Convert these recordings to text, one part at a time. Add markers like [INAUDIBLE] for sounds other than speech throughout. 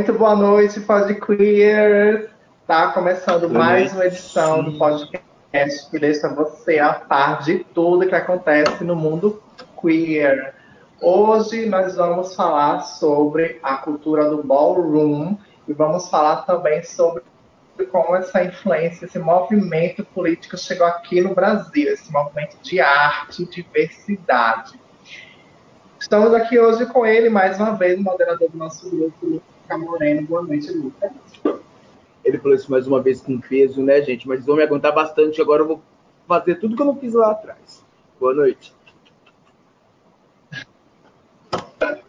Muito boa noite, Podqueer. Tá começando boa mais noite. uma edição do podcast que deixa você a par de tudo que acontece no mundo queer. Hoje nós vamos falar sobre a cultura do ballroom e vamos falar também sobre como essa influência, esse movimento político chegou aqui no Brasil, esse movimento de arte, diversidade. Estamos aqui hoje com ele, mais uma vez, o moderador do nosso grupo, Moreno. Boa noite, Lucas. Ele falou isso mais uma vez com peso, né, gente? Mas vão me aguentar bastante, agora eu vou fazer tudo que eu não fiz lá atrás. Boa noite. [LAUGHS]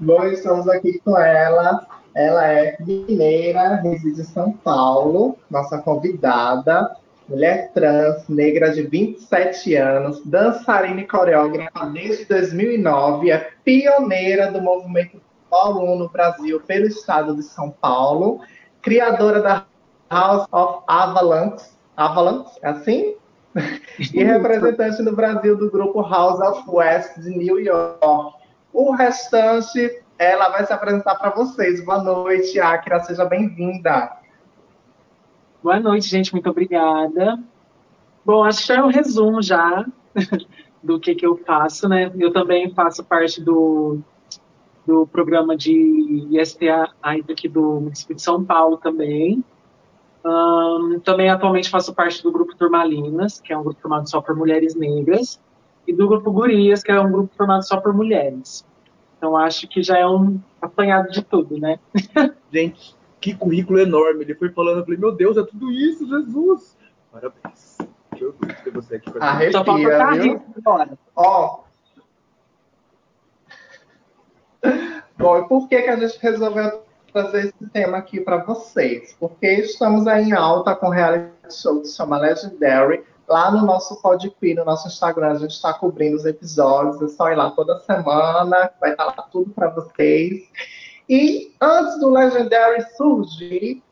Bom, estamos aqui com ela. Ela é mineira, reside em São Paulo, nossa convidada mulher trans, negra de 27 anos, dançarina e coreógrafa desde 2009, é pioneira do movimento ballroom no Brasil pelo estado de São Paulo, criadora da House of Avalanche, Avalanche, é assim? e representante no Brasil do grupo House of West de New York. O restante, ela vai se apresentar para vocês. Boa noite, Akira, seja bem-vinda. Boa noite, gente, muito obrigada. Bom, acho que é um resumo já [LAUGHS] do que, que eu faço, né? Eu também faço parte do, do programa de ISTA aqui do município de São Paulo também. Um, também atualmente faço parte do grupo Turmalinas, que é um grupo formado só por mulheres negras, e do grupo Gurias, que é um grupo formado só por mulheres. Então acho que já é um apanhado de tudo, né? [LAUGHS] Gente, que currículo enorme. Ele foi falando, eu falei, meu Deus, é tudo isso, Jesus. Parabéns. Que orgulho ter você aqui com a gente. Só falta viu? Ó. Bom, e por que, que a gente resolveu trazer esse tema aqui para vocês? Porque estamos aí em alta com o reality show que se chama Legendary. Lá no nosso Podquee, no nosso Instagram, a gente está cobrindo os episódios. É só ir lá toda semana, vai estar lá tudo para vocês. E antes do Legendary surgir,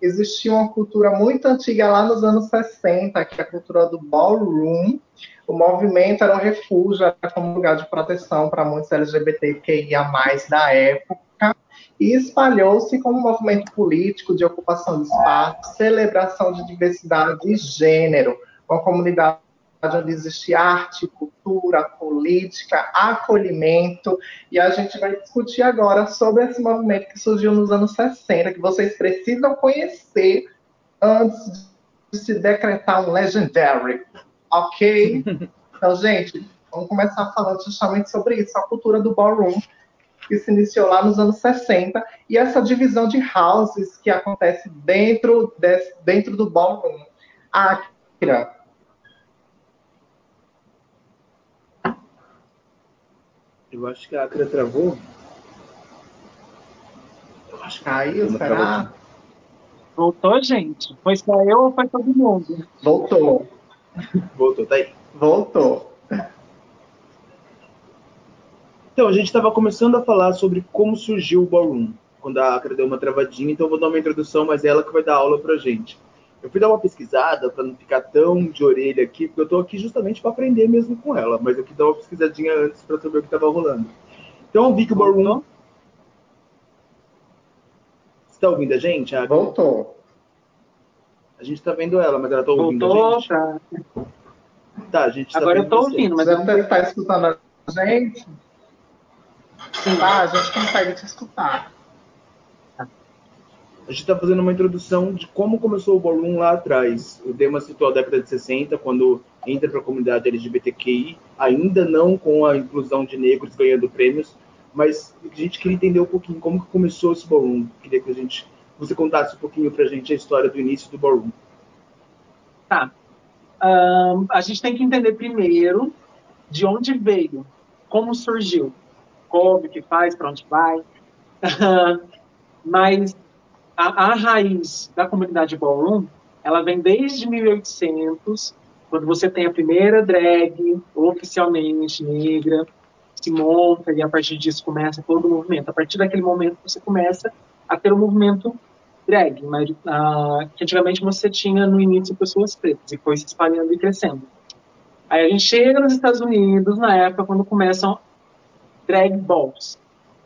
existia uma cultura muito antiga lá nos anos 60, que é a cultura do ballroom. O movimento era um refúgio, era como lugar de proteção para muitos LGBTQIA+, da época, e espalhou-se como movimento político de ocupação de espaço, celebração de diversidade de gênero, uma comunidade onde existe arte, cultura, política, acolhimento, e a gente vai discutir agora sobre esse movimento que surgiu nos anos 60, que vocês precisam conhecer antes de se decretar um legendary, ok? [LAUGHS] Então, gente, vamos começar falando justamente sobre isso, a cultura do ballroom, que se iniciou lá nos anos 60, e essa divisão de houses que acontece dentro, desse, dentro do ballroom. Akira, Eu acho que a Acra travou. Eu acho que caiu, será? Voltou, gente? Foi só eu ou foi todo mundo? Voltou. Voltou, tá aí. Voltou. Então, a gente estava começando a falar sobre como surgiu o Ballroom, quando a Acra deu uma travadinha, então eu vou dar uma introdução, mas é ela que vai dar aula pra gente. Eu fui dar uma pesquisada para não ficar tão de orelha aqui, porque eu estou aqui justamente para aprender mesmo com ela, mas eu quis dar uma pesquisadinha antes para saber o que estava rolando. Então eu vi que o Ballroom. Você está ouvindo a gente? Agora? Voltou. A gente está vendo ela, mas ela está ouvindo Voltou, a gente? Tá. Tá, a gente tá Agora eu estou ouvindo, mas você deve estar escutando a gente. Sim. Ah, a gente consegue te escutar. A gente está fazendo uma introdução de como começou o Ballroom lá atrás. O Dema citou a década de 60, quando entra para a comunidade LGBTQI, ainda não com a inclusão de negros ganhando prêmios, mas a gente queria entender um pouquinho como que começou esse Ballroom. Queria que a gente, você contasse um pouquinho para a gente a história do início do Ballroom. Tá. Um, a gente tem que entender primeiro de onde veio, como surgiu, como que faz, para onde vai. [LAUGHS] mas a, a raiz da comunidade ballroom, ela vem desde 1800, quando você tem a primeira drag oficialmente negra, se monta e a partir disso começa todo o movimento. A partir daquele momento você começa a ter o um movimento drag, mas, uh, que antigamente você tinha no início pessoas pretas e foi se espalhando e crescendo. Aí a gente chega nos Estados Unidos na época quando começam drag balls.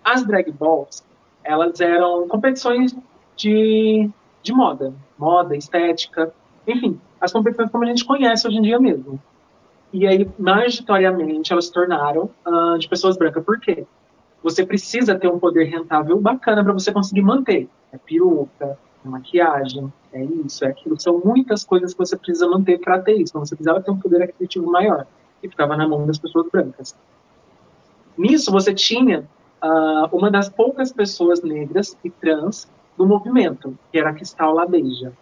As drag balls elas eram competições de, de moda, moda, estética, enfim, as competições como a gente conhece hoje em dia mesmo. E aí, majoritariamente, elas se tornaram uh, de pessoas brancas. Por quê? Você precisa ter um poder rentável bacana para você conseguir manter. É peruca, é maquiagem, é isso, é aquilo. São muitas coisas que você precisa manter para ter isso. Então, você precisava ter um poder aquisitivo maior. E ficava na mão das pessoas brancas. Nisso, você tinha uh, uma das poucas pessoas negras e trans do movimento, que era a Cristal Ladeja.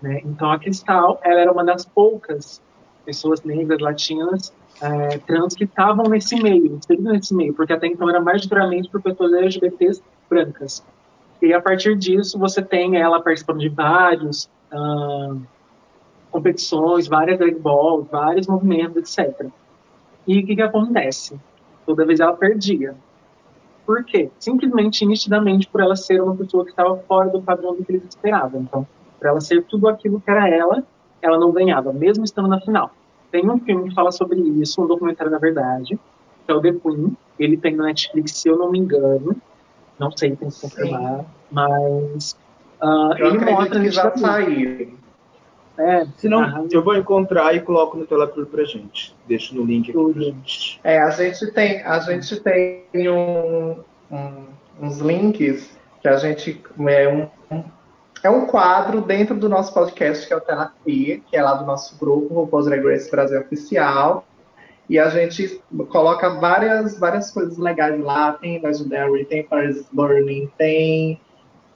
Né? Então, a Cristal ela era uma das poucas pessoas negras, latinas, é, trans que estavam nesse meio, inseridas nesse meio, porque até então era majoritariamente por pessoas LGBTs brancas. E a partir disso, você tem ela participando de vários competições, várias drag balls, vários movimentos, etc. E o que, que acontece? Toda vez ela perdia. Por quê? Simplesmente, nitidamente, por ela ser uma pessoa que estava fora do padrão do que eles esperavam. Então, para ela ser tudo aquilo que era ela, ela não ganhava, mesmo estando na final. Tem um filme que fala sobre isso, um documentário na verdade, que é o The Queen. Ele tem na Netflix, se eu não me engano. Não sei, tem que confirmar. Mas uh, eu ele mostra que já saiu. É, Se não, eu vou encontrar e coloco no Telepur pra gente. Deixo no link aqui pra gente. É, a gente tem, a gente tem um, um, uns links que a gente é um, é um quadro dentro do nosso podcast, que é o Terapia, que é lá do nosso grupo, o Post Drag Race Brasil Oficial. E a gente coloca várias, várias coisas legais lá. Tem Legendary, tem Paris Burning, tem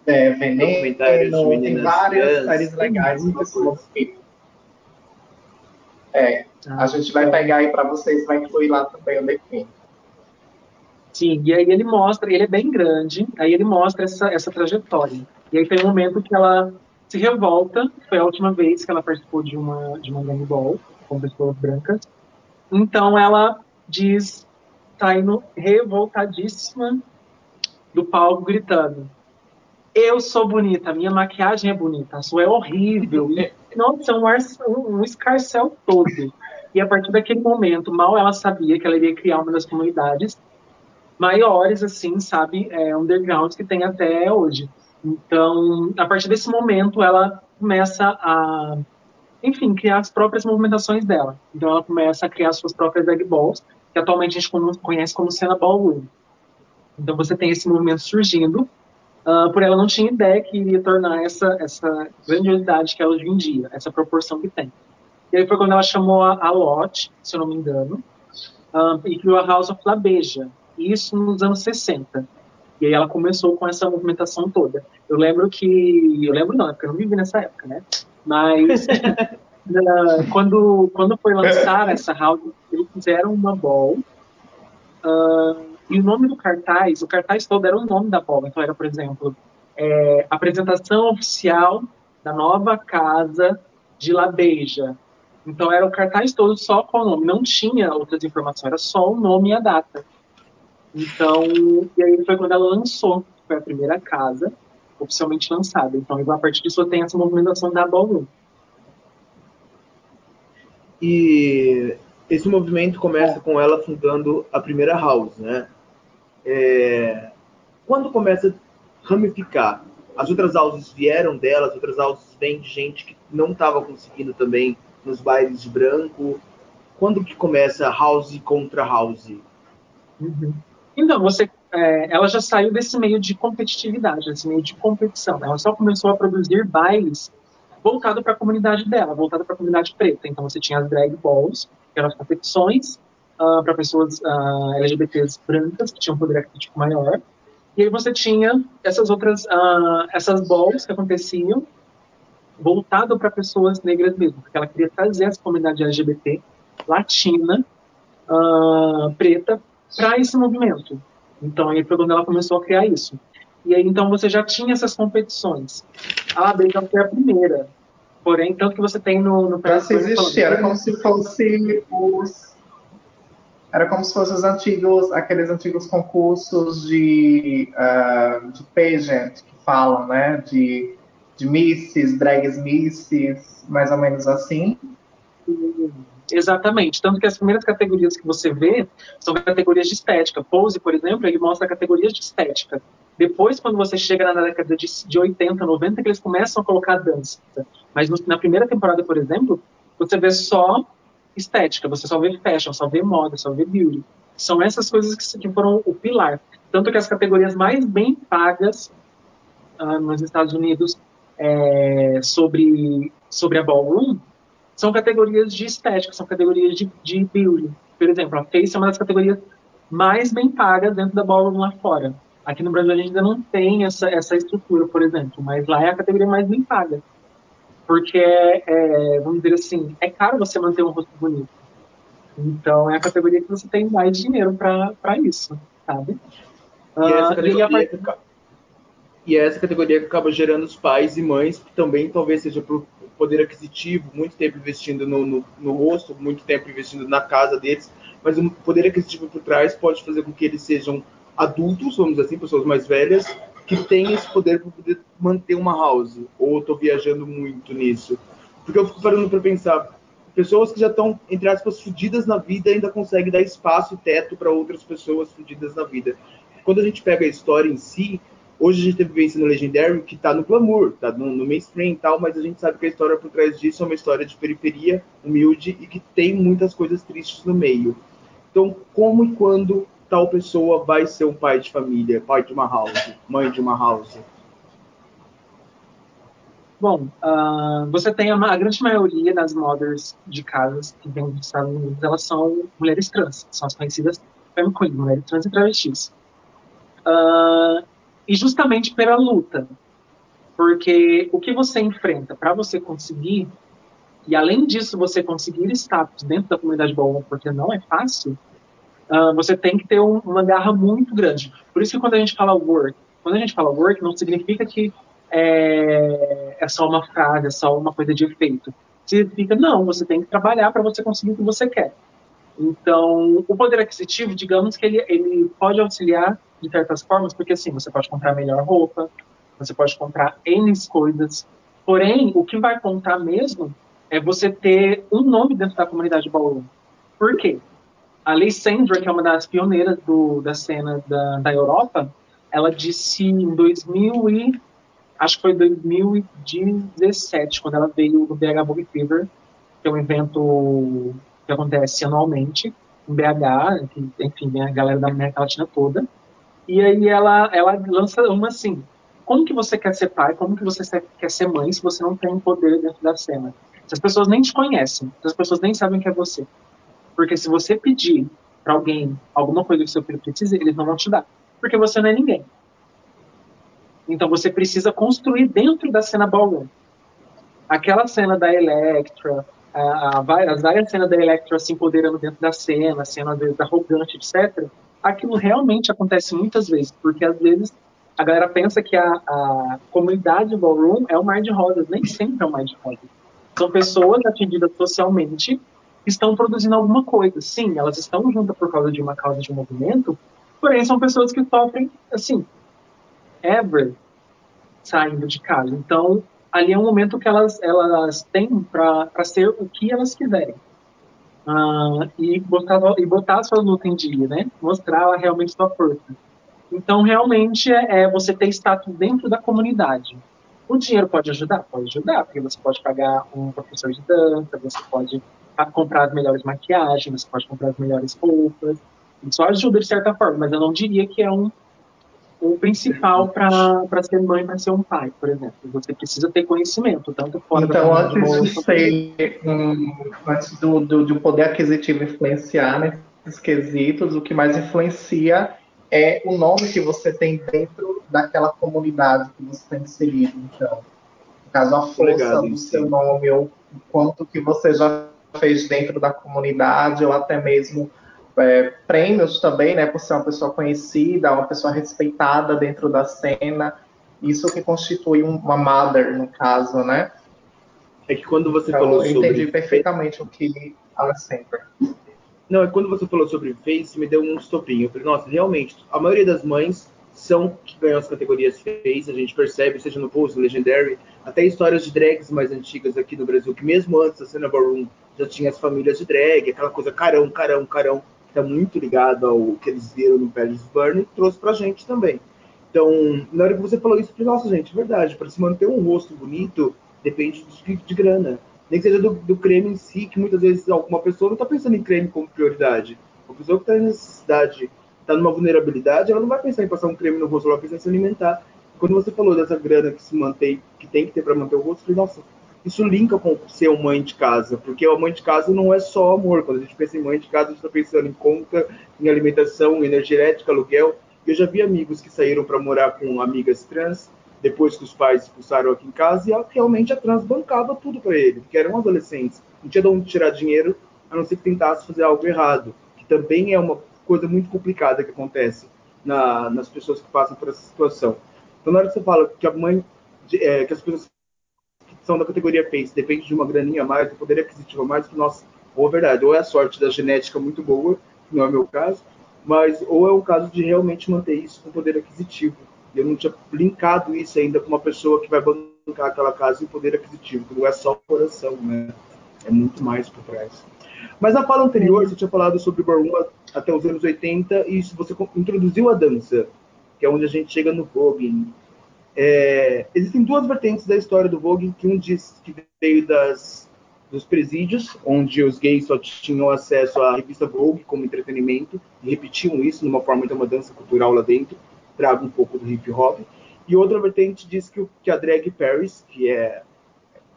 é, Veneno, tem várias séries legais desse movimento. É, ah, a gente vai pegar aí para vocês, vai incluir lá também o The Queen. Sim, e aí ele mostra, ele é bem grande, aí ele mostra essa, essa trajetória. E aí tem um momento que ela se revolta, foi a última vez que ela participou de uma, de uma gang ball com pessoas brancas. Então ela diz, tá indo revoltadíssima do palco, gritando: Eu sou bonita, minha maquiagem é bonita, a sua é horrível. Nossa, um, um, um escarcel todo. E a partir daquele momento, mal ela sabia que ela iria criar uma das comunidades maiores, assim, sabe, é, undergrounds que tem até hoje. Então, a partir desse momento, ela começa a, enfim, criar as próprias movimentações dela. Então, ela começa a criar suas próprias egg balls, que atualmente a gente conhece como cena ballroom. Então, você tem esse movimento surgindo, uh, por ela não tinha ideia que iria tornar essa, essa grandiosidade que é hoje em dia, essa proporção que tem. E aí foi quando ela chamou a, a Lot, se eu não me engano, uh, e criou a House of La Beja, isso nos anos 60. E aí ela começou com essa movimentação toda. Eu lembro que. Eu lembro não, porque eu não vivi nessa época, né? Mas [LAUGHS] quando, quando foi lançar essa house, eles fizeram uma ball. Uh, e o nome do cartaz, o cartaz todo era o nome da ball. Então era, por exemplo, é, apresentação oficial da nova casa de La Beija. Então era o cartaz todo só com o nome, não tinha outras informações, era só o nome e a data. Então, e aí foi quando ela lançou, foi a primeira casa oficialmente lançada. Então, a partir disso tem essa movimentação da Ballroom. E esse movimento começa com ela fundando a primeira house, né? É... Quando começa a ramificar, as outras houses vieram dela, as outras houses vêm de gente que não estava conseguindo também nos bailes de branco. Quando que começa house contra house? Uhum. Então, você, é, ela já saiu desse meio de competitividade, desse meio de competição. Ela só começou a produzir bailes voltado para a comunidade dela, voltado para a comunidade preta. Então, você tinha as drag balls, que eram as competições uh, para pessoas uh, ah, LGBTs brancas, que tinham poder aquisitivo maior. E aí você tinha essas outras, uh, essas balls que aconteciam voltado para pessoas negras mesmo, porque ela queria trazer essa comunidade LGBT latina, uh, preta, para esse movimento. Então aí foi quando ela começou a criar isso. E aí então você já tinha essas competições. A Bacon foi a primeira. Porém, tanto que você tem no, no se existia, era como se fosse os era como se fossem os antigos, aqueles antigos concursos de, uh, de pageant que falam, né? De, de misses, drags misses, mais ou menos assim. Exatamente. Tanto que as primeiras categorias que você vê são categorias de estética. Pose, por exemplo, ele mostra categorias de estética. Depois, quando você chega na década de, de 80, 90, que eles começam a colocar dança. Mas no, na primeira temporada, por exemplo, você vê só estética, você só vê fashion, só vê moda, só vê beauty. São essas coisas que, que foram o pilar. Tanto que as categorias mais bem pagas uh, nos Estados Unidos é, sobre, sobre a ballroom são categorias de estética, são categorias de, de beauty. Por exemplo, a Face é uma das categorias mais bem pagas dentro da ballroom lá fora. Aqui no Brasil a gente ainda não tem essa, essa estrutura, por exemplo, mas lá é a categoria mais bem paga. Porque, é, é, vamos dizer assim, é caro você manter um rosto bonito. Então é a categoria que você tem mais dinheiro para isso, sabe? E essa, uh, categoria, e, a... e essa categoria que acaba gerando os pais e mães, que também talvez seja por poder aquisitivo, muito tempo investindo no, no, no rosto, muito tempo investindo na casa deles, mas o poder aquisitivo por trás pode fazer com que eles sejam adultos, vamos dizer assim, pessoas mais velhas, que têm esse poder para poder manter uma house. Ou estou viajando muito nisso. Porque eu fico parando para pensar, pessoas que já estão, entre aspas, fudidas na vida ainda conseguem dar espaço e teto para outras pessoas fudidas na vida. Quando a gente pega a história em si, hoje a gente teve vivência no Legendary que está no glamour, está no, no, mainstream e tal, mas a gente sabe que a história por trás disso é uma história de periferia, humilde e que tem muitas coisas tristes no meio. Então, como e quando tal pessoa vai ser um pai de família, pai de uma house, mãe de uma house? Bom, uh, você tem a, grande maioria das mothers de casas que vêm dos Estados Unidos, elas são mulheres trans, são as conhecidas femme queen, mulheres trans e travestis. Uh, e justamente pela luta, porque o que você enfrenta para você conseguir, e além disso você conseguir status dentro da comunidade ballroom, porque não é fácil, uh, você tem que ter um, uma garra muito grande. Por isso que quando a gente fala work, quando a gente fala work, não significa que é, é só uma frase, é só uma coisa de efeito. Significa, não, você tem que trabalhar para você conseguir o que você quer. Então, o poder aquisitivo, digamos que ele, ele pode auxiliar de certas formas, porque assim, você pode comprar melhor roupa, você pode comprar N coisas, porém, o que vai contar mesmo é você ter um nome dentro da comunidade ballroom. Por quê? A Alessandra, que é uma das pioneiras do, da cena da, da Europa, ela disse em 2000 e, acho que foi 2017, quando ela veio no BH Book Fever, que é um evento que acontece anualmente em BH, que, enfim, vem a galera da América Latina toda. E aí ela, ela lança uma assim, como que você quer ser pai, como que você quer ser mãe se você não tem poder dentro da cena? Se as pessoas nem te conhecem, se as pessoas nem sabem que é você. Porque se você pedir para alguém alguma coisa que seu filho precisa, eles não vão te dar. Porque você não é ninguém. Então você precisa construir dentro da cena ballroom. Aquela cena da Electra, a, a, as várias cenas da Electra se empoderando dentro da cena, cena às arrogante, etc. Aquilo realmente acontece muitas vezes, porque às vezes a galera pensa que a, a comunidade ballroom é o mar de rosas, nem sempre é o mar de rosas. São pessoas atingidas socialmente estão produzindo alguma coisa. Sim, elas estão juntas por causa de uma causa de um movimento, porém são pessoas que sofrem, assim, ever saindo de casa. Então, ali é um momento que elas, elas têm para ser o que elas quiserem. Uh, e, botar, e botar a sua luta em dia, né? Mostrar realmente sua força. Então, realmente, é, é você ter status dentro da comunidade. O dinheiro pode ajudar? Pode ajudar, porque você pode pagar um professor de dança, você pode comprar as melhores maquiagens, você pode comprar as melhores roupas. Isso ajuda de certa forma, mas eu não diria que é um o principal para ser mãe, para ser um pai, por exemplo. Você precisa ter conhecimento, tanto fora então, da antes de ser, um, antes do, do, do, poder aquisitivo influenciar nesses quesitos, o que mais influencia é o nome que você tem dentro daquela comunidade que você está inserido. Então, no caso, a força Obrigado, do seu nome, ou o quanto que você já fez dentro da comunidade, ou até mesmo é, prêmios também, né, por ser uma pessoa conhecida, uma pessoa respeitada dentro da cena. Isso que constitui uma mother, no caso, né? É que quando você então, falou eu sobre... Eu entendi perfeitamente o que ela sempre. Não, é quando você falou sobre Face, me deu um estopinho. Eu falei, nossa, realmente, a maioria das mães são que ganham as categorias Face, a gente percebe, seja no Pulse, no Legendary, até histórias de drags mais antigas aqui no Brasil, que mesmo antes da cena Ballroom já tinha as famílias de drag, aquela coisa carão, carão, carão, que está muito ligado ao que eles viram no Paris Burn, trouxe pra gente também. Então, na hora que você falou isso, eu falei, nossa, gente, é verdade, para se manter um rosto bonito, depende de, de grana. Nem que seja do, do, creme em si, que muitas vezes alguma pessoa não está pensando em creme como prioridade. Uma pessoa que está em necessidade, está numa vulnerabilidade, ela não vai pensar em passar um creme no rosto, ela vai pensar em se alimentar. Quando você falou dessa grana que se mantém, que tem que ter para manter o rosto, eu falei, nossa, isso linka com ser uma mãe de casa, porque a mãe de casa não é só amor. Quando a gente pensa em mãe de casa, a gente está pensando em conta, em alimentação, energia elétrica, aluguel. Eu já vi amigos que saíram para morar com amigas trans, depois que os pais expulsaram aqui em casa, e realmente a trans bancava tudo para ele, porque eram adolescentes. Não tinha de onde tirar dinheiro, a não ser que tentasse fazer algo errado, que também é uma coisa muito complicada que acontece na, nas pessoas que passam por essa situação. Então, na hora que você fala que a mãe, é, que as pessoas são da categoria face dependem de uma graninha a mais, de poder aquisitivo a mais, que nossa, ou é verdade, ou é a sorte da genética muito boa, que não é o meu caso, mas ou é o caso de realmente manter isso com poder aquisitivo. Eu não tinha brincado isso ainda com uma pessoa que vai bancar aquela casa em poder aquisitivo, não é só o coração, né? É muito mais por trás. Mas na fala anterior, você tinha falado sobre Ballroom até os anos 80 e você introduziu a dança que é onde a gente chega no voguing. É, existem duas vertentes da história do voguing, que um diz que veio das, dos presídios, onde os gays só tinham acesso à revista Vogue como entretenimento, e repetiam isso numa forma de uma dança cultural lá dentro, traga um pouco do hip hop. E outra vertente diz que, que a drag Paris, que é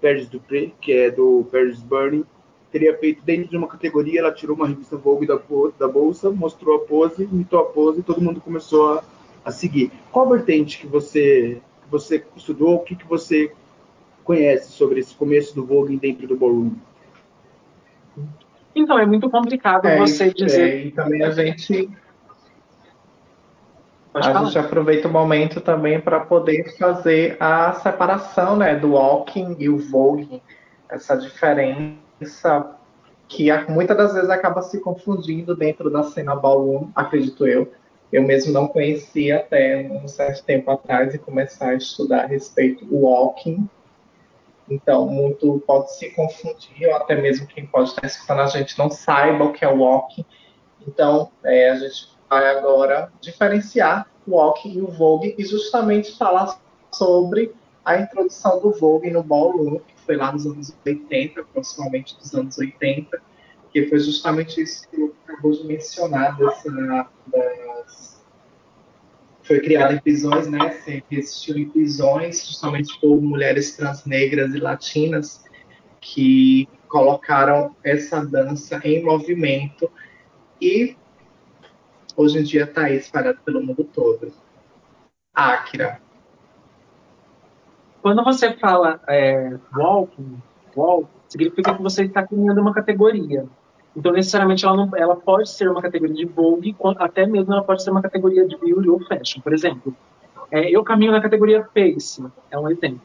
Paris Dupré, que é do Paris Burning, teria feito dentro de uma categoria, ela tirou uma revista Vogue da, da bolsa, mostrou a pose, imitou a pose, e todo mundo começou a a seguir. Qual vertente que você, você estudou? O que, que você conhece sobre esse começo do Vogue dentro do ballroom? Então, é muito complicado é, você dizer. É, e também a gente. Pode a falar. gente aproveita o momento também para poder fazer a separação né, do walking e o vogue, essa diferença que muitas das vezes acaba se confundindo dentro da cena ballroom, acredito eu, eu mesmo não conhecia até um certo tempo atrás e começar a estudar a respeito do walking. Então, muito pode se confundir, ou até mesmo quem pode estar escutando a gente não saiba o que é walking. Então, é, a gente vai agora diferenciar o walking e o vogue e justamente falar sobre a introdução do vogue no ballroom, que foi lá nos anos 80, aproximadamente dos anos 80, que foi justamente isso que eu acabou de mencionar, dessa, das... foi criada em prisões, né, sempre existiu em prisões, justamente por mulheres trans negras e latinas, que colocaram essa dança em movimento e hoje em dia está aí espalhado pelo mundo todo. Akira. Quando você fala é, walking, walk, significa que você está criando uma categoria. Então, necessariamente, ela, não, ela pode ser uma categoria de Vogue, até mesmo ela pode ser uma categoria de Beauty ou Fashion. Por exemplo, é, eu caminho na categoria Face, é um exemplo.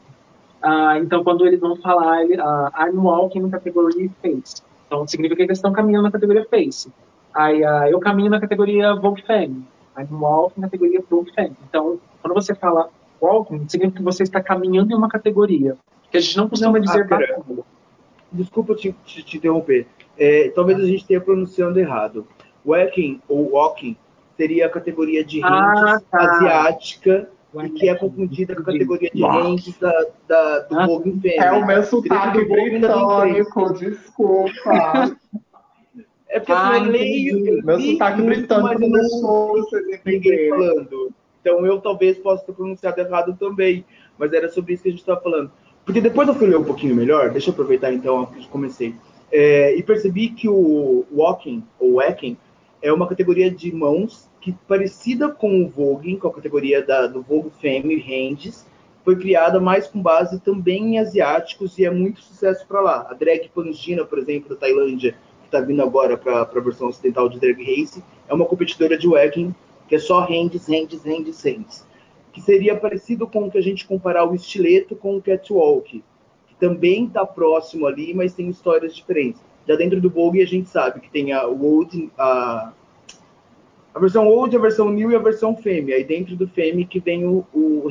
Ah, então, quando eles vão falar, ele, ah, I'm walking na categoria Face. Então, significa que eles estão caminhando na categoria Face. Aí, ah, eu caminho na categoria Vogue Femme. I'm walking na categoria Vogue Femme. Então, quando você fala walking, significa que você está caminhando em uma categoria. Que a gente não costuma não, dizer ah, Desculpa te, te, te interromper. É, talvez a gente esteja pronunciando errado. Walking ou walking seria a categoria de ah, tá. asiática e que é confundida com a categoria de rentes da, da, do ah, Vogue É o meu sotaque britânico, desculpa. [LAUGHS] É porque Ai, eu leio. Eu meu sotaque britânico não deixou vocês entenderem. falando. Então eu talvez possa ter pronunciado errado também. Mas era sobre isso que a gente estava falando. Porque depois eu fui ler um pouquinho melhor, deixa eu aproveitar então que eu comecei. É, e percebi que o walking, ou wacking, é uma categoria de mãos que, parecida com o voguing, com a categoria da, do Vogue Femme Hands, foi criada mais com base também em asiáticos e é muito sucesso para lá. A drag Pangina, por exemplo, da Tailândia, que está vindo agora para a versão ocidental de Drag Race, é uma competidora de wacking, que é só hands, hands, hands, hands. Que seria parecido com o que a gente comparar o estileto com o catwalk, também está próximo ali, mas tem histórias diferentes. Já dentro do Vogue a gente sabe que tem a Old, a, a versão Old, a versão New e a versão Femme. Aí dentro do Femme que vem o, o.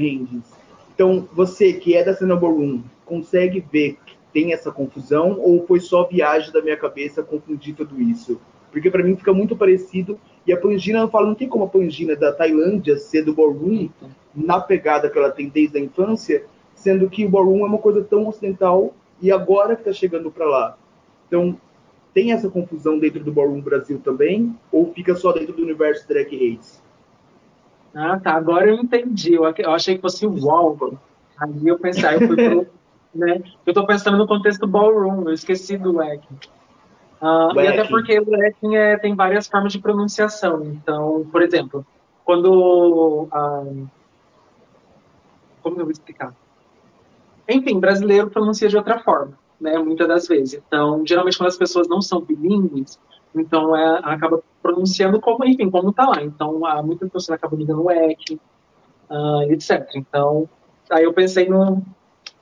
Então, você que é da cena Ballroom, consegue ver tem essa confusão ou foi só viagem da minha cabeça confundir tudo isso? Porque para mim fica muito parecido e a Pangina, eu falo, não tem como a Pangina da Tailândia ser do ballroom na pegada que ela tem desde a infância, sendo que o ballroom é uma coisa tão ocidental e agora que está chegando para lá. Então, tem essa confusão dentro do ballroom Brasil também ou fica só dentro do universo Drag Race? Ah, tá. Agora eu entendi. Eu, achei que fosse o Wall. Aí eu pensei, eu fui pro, [LAUGHS] né? Eu estou pensando no contexto ballroom, eu esqueci do wacking. Uh, e até porque o wacking é, tem várias formas de pronunciação. Então, por exemplo, quando. Uh, como eu vou explicar? Enfim, brasileiro pronuncia de outra forma, né? Muitas das vezes. Então, geralmente quando as pessoas não são bilíngues, então é, acaba pronunciando como, enfim, como está lá. Então, há muitas pessoas acabam ligando WEC, uh, etc. Então, aí eu pensei no,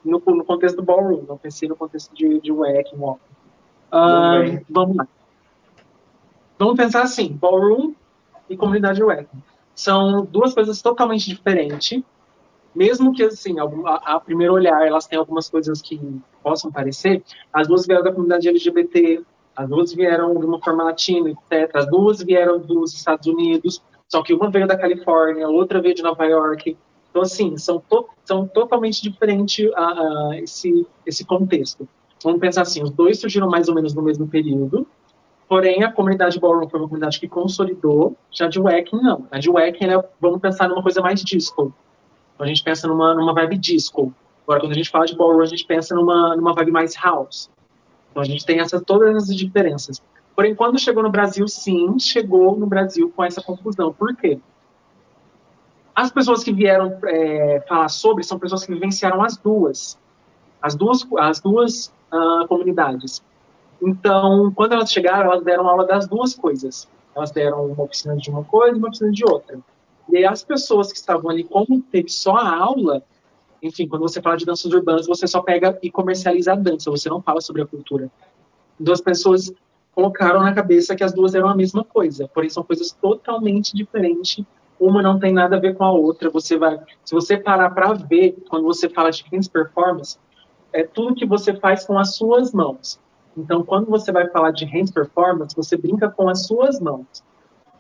no, no, contexto do ballroom, não pensei no contexto de, de WEC, uh, Vamos lá. Vamos pensar assim, ballroom e comunidade WEC. São duas coisas totalmente diferentes, mesmo que, assim, a, a, primeiro olhar, elas têm algumas coisas que possam parecer, as duas vieram da comunidade LGBT, as duas vieram de uma forma latina, etc. As duas vieram dos Estados Unidos, só que uma veio da Califórnia, outra veio de Nova York. Então, assim, são, to são totalmente diferentes uh, uh, esse, esse contexto. Vamos pensar assim, os dois surgiram mais ou menos no mesmo período, porém a comunidade Ballroom foi uma comunidade que consolidou, já de Wacking não. A de Wacking, é, vamos pensar numa coisa mais disco. Então, a gente pensa numa, numa vibe disco. Agora, quando a gente fala de Ballroom, a gente pensa numa, numa vibe mais house. Então a gente tem essas, todas essas diferenças. Porém, quando chegou no Brasil, sim, chegou no Brasil com essa confusão. Por quê? As pessoas que vieram é, falar sobre são pessoas que vivenciaram as duas, as duas, as duas uh, comunidades. Então, quando elas chegaram, elas deram aula das duas coisas. Elas deram uma oficina de uma coisa e uma oficina de outra. E as pessoas que estavam ali, como teve só a aula, enfim, quando você fala de danças urbanas, você só pega e comercializa a dança, você não fala sobre a cultura. Duas pessoas colocaram na cabeça que as duas eram a mesma coisa, porém são coisas totalmente diferentes. Uma não tem nada a ver com a outra. Você vai, se você parar para ver, quando você fala de hands performance, é tudo que você faz com as suas mãos. Então, quando você vai falar de hands performance, você brinca com as suas mãos.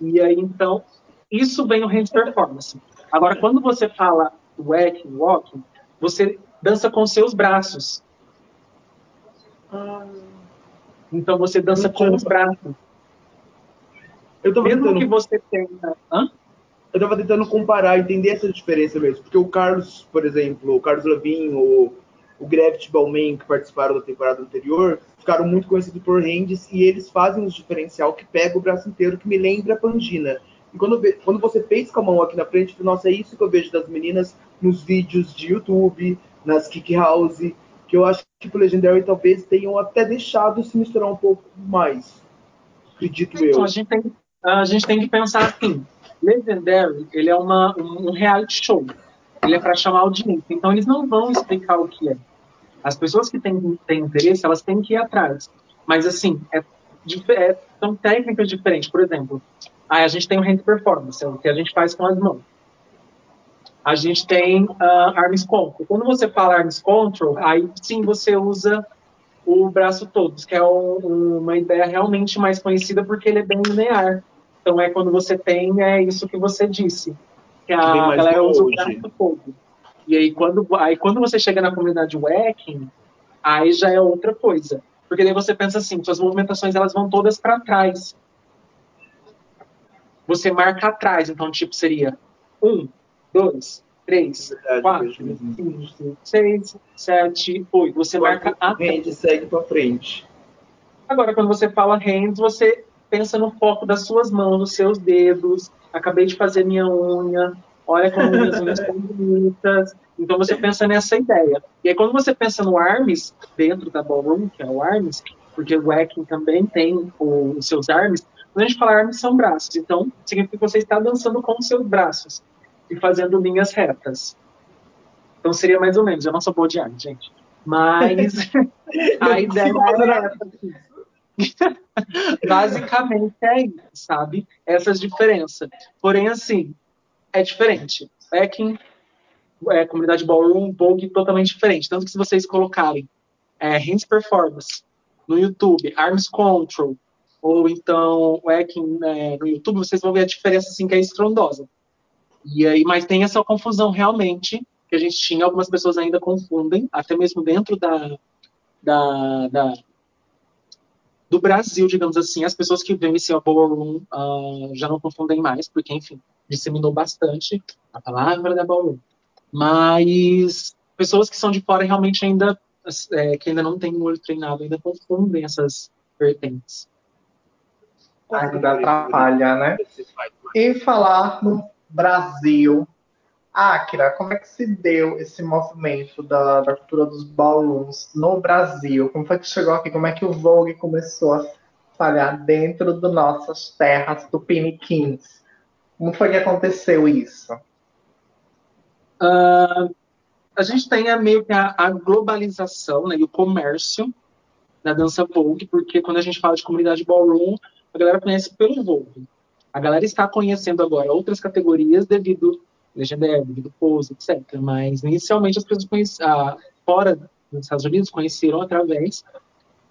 E aí, então, isso vem o hands performance. Agora, quando você fala wacking, walking, você dança com seus braços. Ah. Então você dança com os braços. Eu tô Mesmo tentando... que você tenha. Hã? Eu estava tentando comparar, entender essa diferença mesmo. Porque o Carlos, por exemplo, o Carlos Levin, o, o Gravity Ballman, que participaram da temporada anterior, ficaram muito conhecidos por hands e eles fazem um diferencial que pega o braço inteiro, que me lembra a Pangina. E quando, quando você fez com a mão aqui na frente, nossa, é isso que eu vejo das meninas nos vídeos de YouTube, nas Kick House, que eu acho que o Legendary talvez tenham até deixado se misturar um pouco mais. Acredito então, eu. A gente, tem, a gente tem que pensar assim: Legendary ele é uma, um reality show. Ele é para chamar audiência. Então, eles não vão explicar o que é. As pessoas que têm, têm interesse, elas têm que ir atrás. Mas, assim, é, é, são técnicas diferentes. Por exemplo, Aí a gente tem o hand performance, é o que a gente faz com as mãos. A gente tem uh, arms control. Quando você fala arms control, aí sim você usa o braço todo, que é um, uma ideia realmente mais conhecida porque ele é bem linear. Então é quando você tem é isso que você disse, que a galera usa o braço todo. E aí quando, aí quando você chega na comunidade wacking, aí já é outra coisa. Porque daí você pensa assim, suas movimentações elas vão todas para trás você marca atrás. Então, tipo, seria um, dois, três, Verdade, quatro, cinco, seis, sete, oito. Você marca atrás. Hand segue para frente. Agora, quando você fala hands, você pensa no foco das suas mãos, dos seus dedos. Acabei de fazer minha unha. Olha como minhas unhas estão [LAUGHS] bonitas. Então você pensa nessa ideia. E aí quando você pensa no arms, dentro da ballroom, que é o arms, porque o wacking também tem os seus arms, quando a gente fala armas, são braços. Então, significa que você está dançando com os seus braços e fazendo linhas retas. Então, seria mais ou menos. Eu não sou boa de arte, gente. Mas [LAUGHS] [LAUGHS] a ideia é essa. [LAUGHS] Basicamente é isso, sabe? Essas diferenças. Porém, assim, é diferente. Backing, é, comunidade ballroom, Vogue, totalmente diferente. Tanto que se vocês colocarem é, Hands Performance no YouTube, Arms Control, ou então Wacking é, no YouTube, vocês vão ver a diferença assim que é estrondosa. E aí, mas tem essa confusão realmente que a gente tinha, algumas pessoas ainda confundem, até mesmo dentro da, da, da do Brasil, digamos assim, as pessoas que vivenciam a ballroom uh, já não confundem mais, porque, enfim, disseminou bastante a palavra da ballroom. Mas pessoas que são de fora realmente ainda, é, que ainda não têm o olho treinado, ainda confundem essas vertentes. Ainda atrapalha, né? E falar no Brasil, Akira, como é que se deu esse movimento da, da cultura dos ballrooms no Brasil? Como foi que chegou aqui? Como é que o Vogue começou a falhar dentro das nossas terras tupiniquins? Como foi que aconteceu isso? Uh, a gente tem a, meio que a, a, globalização né, e o comércio da dança Vogue, porque quando a gente fala de comunidade ballroom, a galera conhece pelo Vogue. A galera está conhecendo agora outras categorias devido Legendary, devido Pose, etc. Mas inicialmente as pessoas conheciam, ah, fora dos Estados Unidos conheceram através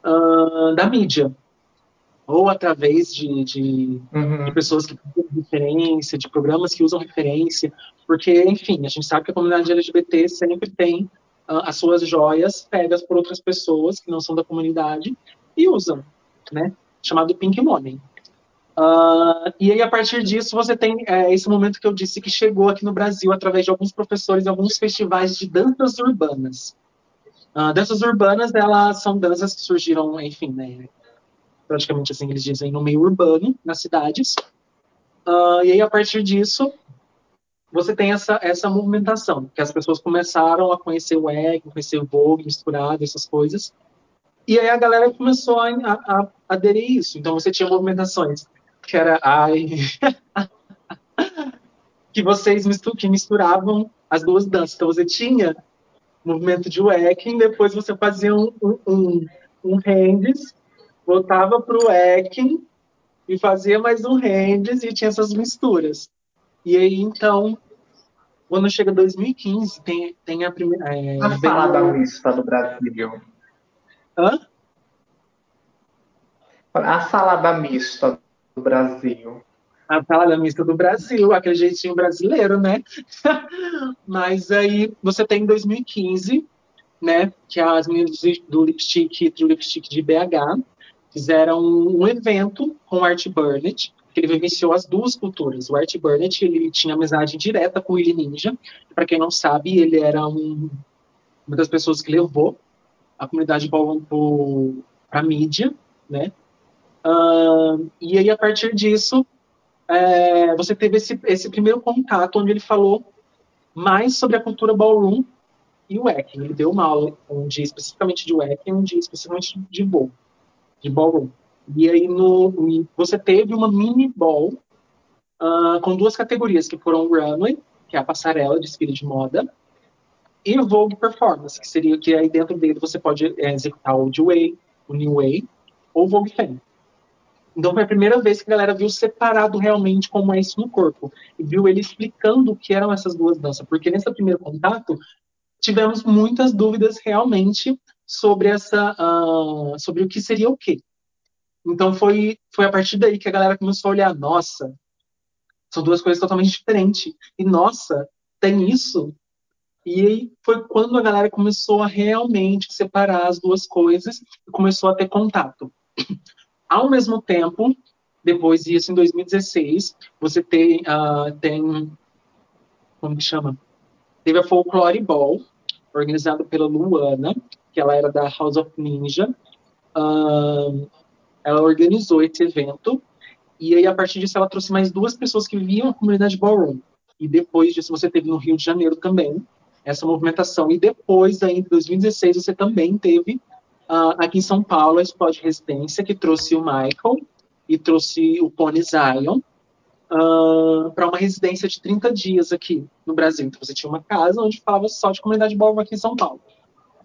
uh, da mídia ou através de, de, uhum. de, pessoas que usam referência, de programas que usam referência, porque, enfim, a gente sabe que a comunidade LGBT sempre tem uh, as suas joias pegas por outras pessoas que não são da comunidade e usam, né? Chamado Pink Money. Uh, e aí, a partir disso, você tem é, esse momento que eu disse que chegou aqui no Brasil através de alguns professores, alguns festivais de danças urbanas. Uh, danças urbanas, elas são danças que surgiram, enfim, né, praticamente assim eles dizem, no meio urbano, nas cidades. Uh, e aí, a partir disso, você tem essa, essa movimentação, que as pessoas começaram a conhecer o egg, conhecer o Vogue misturado, essas coisas. E aí a galera começou a, a, a aderir a isso. Então você tinha movimentações que era ai [LAUGHS] que vocês mistur que misturavam as duas danças. Então você tinha movimento de wacking, depois você fazia um, um, um hands, voltava para o wacking e fazia mais um hands e tinha essas misturas. E aí então quando chega 2015 tem, tem a primeira é, a mista do Brasil. Hã? A salada mista do Brasil. A salada mista do Brasil, aquele jeitinho brasileiro, né? [LAUGHS] Mas aí você tem em 2015, né? Que as meninas do Lipstick, do Lipstick de BH, fizeram um evento com o Art Burnett, que ele vivenciou as duas culturas. O Art Burnett ele tinha amizade direta com o Willy Ninja. Para quem não sabe, ele era um, uma das pessoas que levou a comunidade para a mídia, né? Uh, e aí, a partir disso, é, você teve esse, esse primeiro contato onde ele falou mais sobre a cultura ballroom e o wacking. Ele deu uma aula, um dia especificamente de wacking, um dia especificamente de ball, de ballroom. E aí no, você teve uma mini ball uh, com duas categorias, que foram o runway, que é a passarela de desfile de moda, e Vogue Performance, que seria que aí dentro dele você pode é, executar o Old Way, o New Way ou Vogue Femme. Então foi a primeira vez que a galera viu separado realmente como é isso no corpo. E viu ele explicando o que eram essas duas danças. Porque nesse primeiro contato, tivemos muitas dúvidas realmente sobre essa uh, sobre o que seria o quê. Então foi, foi a partir daí que a galera começou a olhar, nossa, são duas coisas totalmente diferentes. E nossa, tem isso? E aí foi quando a galera começou a realmente separar as duas coisas e começou a ter contato. [CLEARS THROAT] Ao mesmo tempo, depois disso, em 2016, você tem, uh, tem como que chama? Teve a Folklore Ball, organizada pela Luana, que ela era da House of Ninja. Uh, ela organizou esse evento e aí a partir disso ela trouxe mais duas pessoas que viviam a comunidade ballroom. E depois disso você teve no Rio de Janeiro também essa movimentação. E depois, em 2016, você também teve uh, aqui em São Paulo, a Explode Residência, que trouxe o Michael e trouxe o Pony Zion uh, ah, para uma residência de 30 dias aqui no Brasil. Então, você tinha uma casa onde falava só de comunidade ballroom aqui em São Paulo.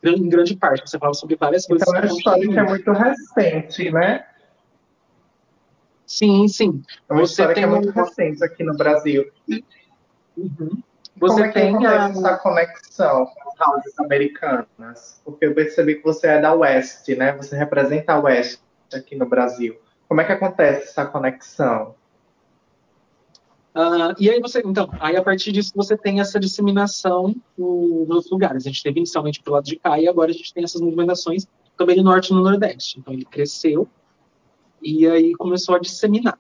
Em grande parte, você falava sobre várias coisas. Então, é uma história que é muito recente, né? Sim, sim. É uma você história que é muito recente aqui no Brasil. Uhum. Você Como é que tem acontece a... essa conexão com as houses americanas? Porque eu percebi que você é da West, né? Você representa a West aqui no Brasil. Como é que acontece essa conexão? Uh, e aí você, então, aí a partir disso você tem essa disseminação nos lugares. A gente teve inicialmente pro lado de cá e agora a gente tem essas movimentações também no norte e no nordeste. Então ele cresceu e aí começou a disseminar.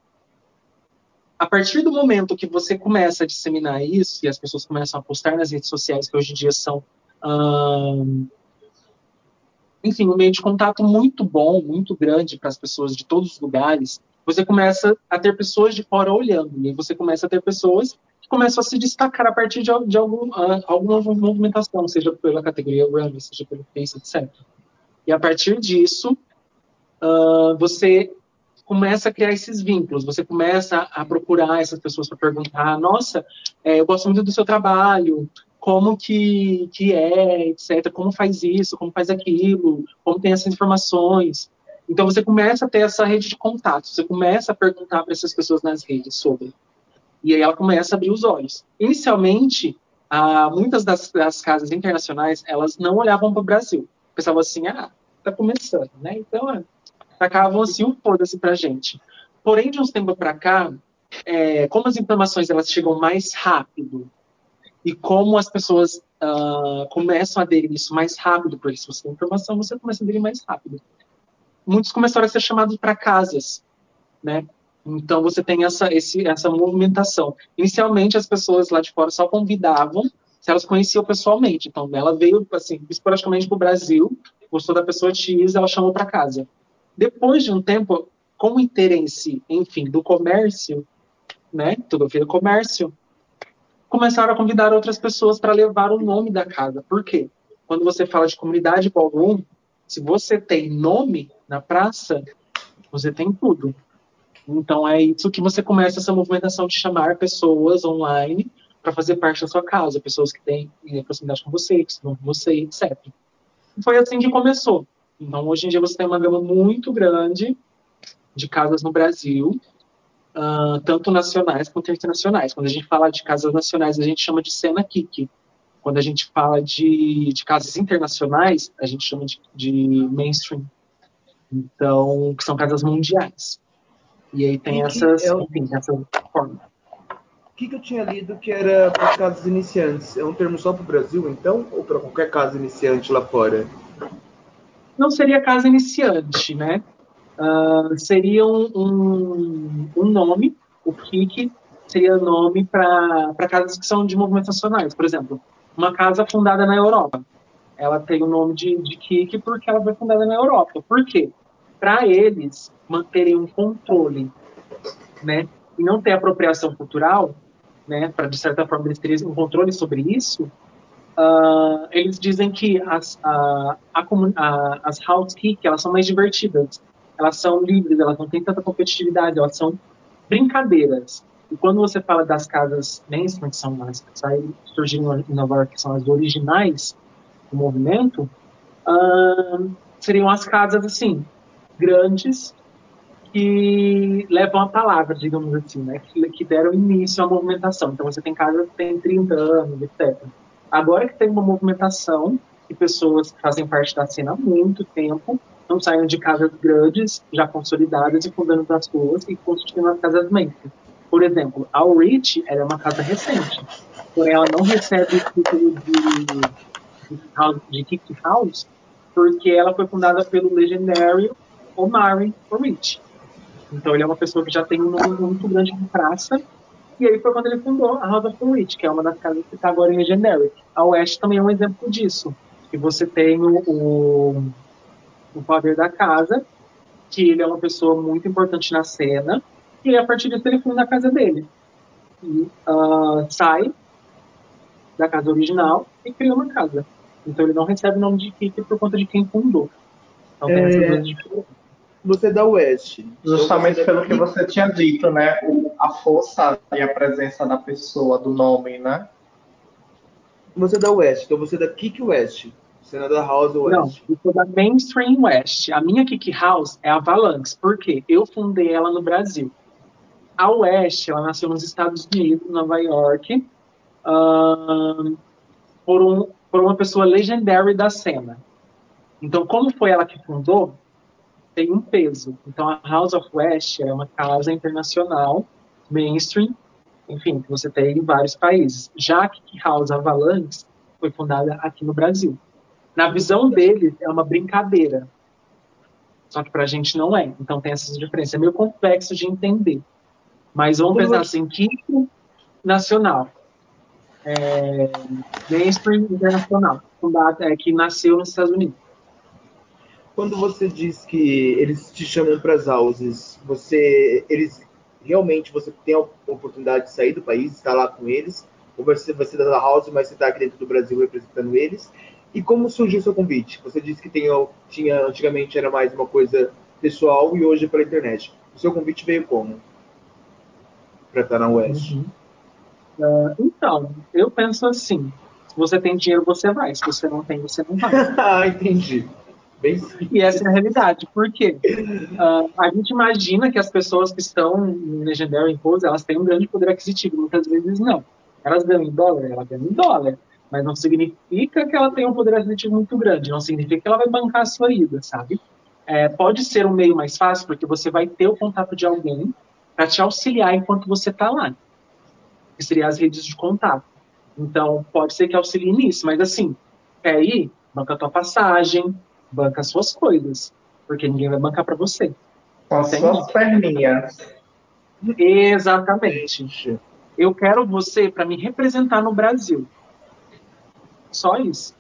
A partir do momento que você começa a disseminar isso e as pessoas começam a postar nas redes sociais, que hoje em dia são, enfim, um meio de contato muito bom, muito grande para as pessoas de todos os lugares, você começa a ter pessoas de fora olhando, e você começa a ter pessoas que começam a se destacar a partir de, de algum, uh, alguma movimentação, seja pela categoria Run, seja pelo Face, etc. E a partir disso, uh, você começa a criar esses vínculos, você começa a procurar essas pessoas para perguntar, nossa, é, eu gosto muito do seu trabalho, como que, que é, etc., como faz isso, como faz aquilo, como tem essas informações. Então você começa a ter essa rede de contatos, você começa a perguntar para essas pessoas nas redes sobre. E aí ela começa a abrir os olhos. Inicialmente, ah, muitas das, das, casas internacionais, elas não olhavam para o Brasil. Pensavam assim, ah, tá começando, né? Então, é, tacavam assim um foda-se pra gente. Porém, de uns tempos para cá, é, como as informações elas chegam mais rápido e como as pessoas uh, começam a aderir isso mais rápido, porque se você tem informação, você começa a aderir mais rápido. Muitos começaram a ser chamados para casas, né? Então você tem essa, esse, essa movimentação. Inicialmente as pessoas lá de fora só convidavam se elas conheciam pessoalmente. Então ela veio assim esporadicamente para o Brasil, gostou da pessoa X, ela chamou para casa. Depois de um tempo, com o interesse, enfim, do comércio, né, tudo vira comércio, começaram a convidar outras pessoas para levar o nome da casa. Por quê? Quando você fala de comunidade ballroom, se você tem nome na praça, você tem tudo. Então é isso que você começa essa movimentação de chamar pessoas online para fazer parte da sua casa, pessoas que têm eh, proximidade com você, que estão com você, etc. Foi assim que começou. Então, hoje em dia, você tem uma gama muito grande de casas no Brasil, uh, tanto nacionais quanto internacionais. Quando a gente fala de casas nacionais, a gente chama de cena kick. Quando a gente fala de, de casas internacionais, a gente chama de, de mainstream. Então, que são casas mundiais. E aí tem essas, eu... enfim, essa forma. O que, que eu tinha lido que era para casas iniciantes? É um termo só para o Brasil, então? Ou para qualquer casa iniciante lá fora? Não seria casa iniciante, né? Uh, seria um, um, um, nome, o KIC seria nome para casas que são de movimentos nacionais. Por exemplo, uma casa fundada na Europa. Ela tem o nome de, de KIC porque ela foi fundada na Europa. Por quê? Para eles manterem um controle, né? E não ter apropriação cultural, né? Para, de certa forma, eles terem um controle sobre isso, Uh, eles dizem que as, a, a, as house kick elas são mais divertidas, elas são livres, elas não têm tanta competitividade, elas são brincadeiras. E quando você fala das casas mainstream, que são as que surgiram em Nova York, que são as originais do movimento, uh, seriam as casas assim grandes que levam a palavra, digamos assim, né, que, que deram início à movimentação. Então você tem casas que têm 30 anos, etc. Agora que tem uma movimentação de pessoas que fazem parte da cena há muito tempo, não saem de casas grandes, já consolidadas e fundando as ruas e construindo as casas mainstream. Por exemplo, a Rich é uma casa recente, porém ela não recebe o título de, house, de Kick House porque ela foi fundada pelo legendário Omari Rich. Então ele é uma pessoa que já tem um nome muito grande de praça e aí foi quando ele fundou a House of the Witch, que é uma das casas que está agora em Legendary. A Oeste também é um exemplo disso. Que você tem o, o, o poder da casa, que ele é uma pessoa muito importante na cena, e a partir disso ele funda a casa dele. E uh, sai da casa original e cria uma casa. Então ele não recebe o nome de Kiki por conta de quem fundou. Então tem é... essas duas é da Oeste. Justamente pelo que você tinha dito, né? O, a força e a presença da pessoa, do nome, né? Você é da Oeste, então você é da Kick West. Você não é da House West. Não, eu sou da Mainstream West. A minha Kick House é a Valanx, porque eu fundei ela no Brasil. A West, ela nasceu nos Estados Unidos, Nova York, uh, por, um, por uma pessoa legendary da cena. Então, como foi ela que fundou, tem um peso. Então, a House of West é uma casa internacional, mainstream, enfim, que você tem em vários países. Já que House Avalanche foi fundada aqui no Brasil. Na visão deles, é uma brincadeira. Só que para a gente não é. Então tem essas diferenças. É meio complexo de entender. Mas vamos pensar assim, quinto nacional. É, mainstream internacional, fundada, é, que nasceu nos Estados Unidos. Quando você diz que eles te chamam para as houses, você, eles realmente você tem a oportunidade de sair do país, estar lá com eles, ou você vai ser da house, mas você está aqui dentro do Brasil representando eles, e como surgiu o seu convite? Você disse que tem, tinha, antigamente era mais uma coisa pessoal e hoje é pela internet. O seu convite veio como? Para estar na West. Uhum. Uh, então, eu penso assim: se você tem dinheiro, você vai. Se você não tem, você não vai. [LAUGHS] ah, entendi. E essa é a realidade. Por quê? Uh, a gente imagina que as pessoas que estão em Legendary Pose, elas têm um grande poder aquisitivo. Muitas vezes não. Elas ganham em dólar, elas ganham em dólar mas não significa que ela tenha um poder aquisitivo muito grande, não significa que ela vai bancar a sua ida, sabe? É, pode ser um meio mais fácil, porque você vai ter o contato de alguém para te auxiliar enquanto você está lá, que seria as redes de contato. Então, pode ser que auxilie nisso, mas assim, quer ir? Banca a tua passagem, banca as suas coisas, porque ninguém vai bancar para você. Com as suas perninhas. Exatamente. Eu quero você para me representar no Brasil. Só isso.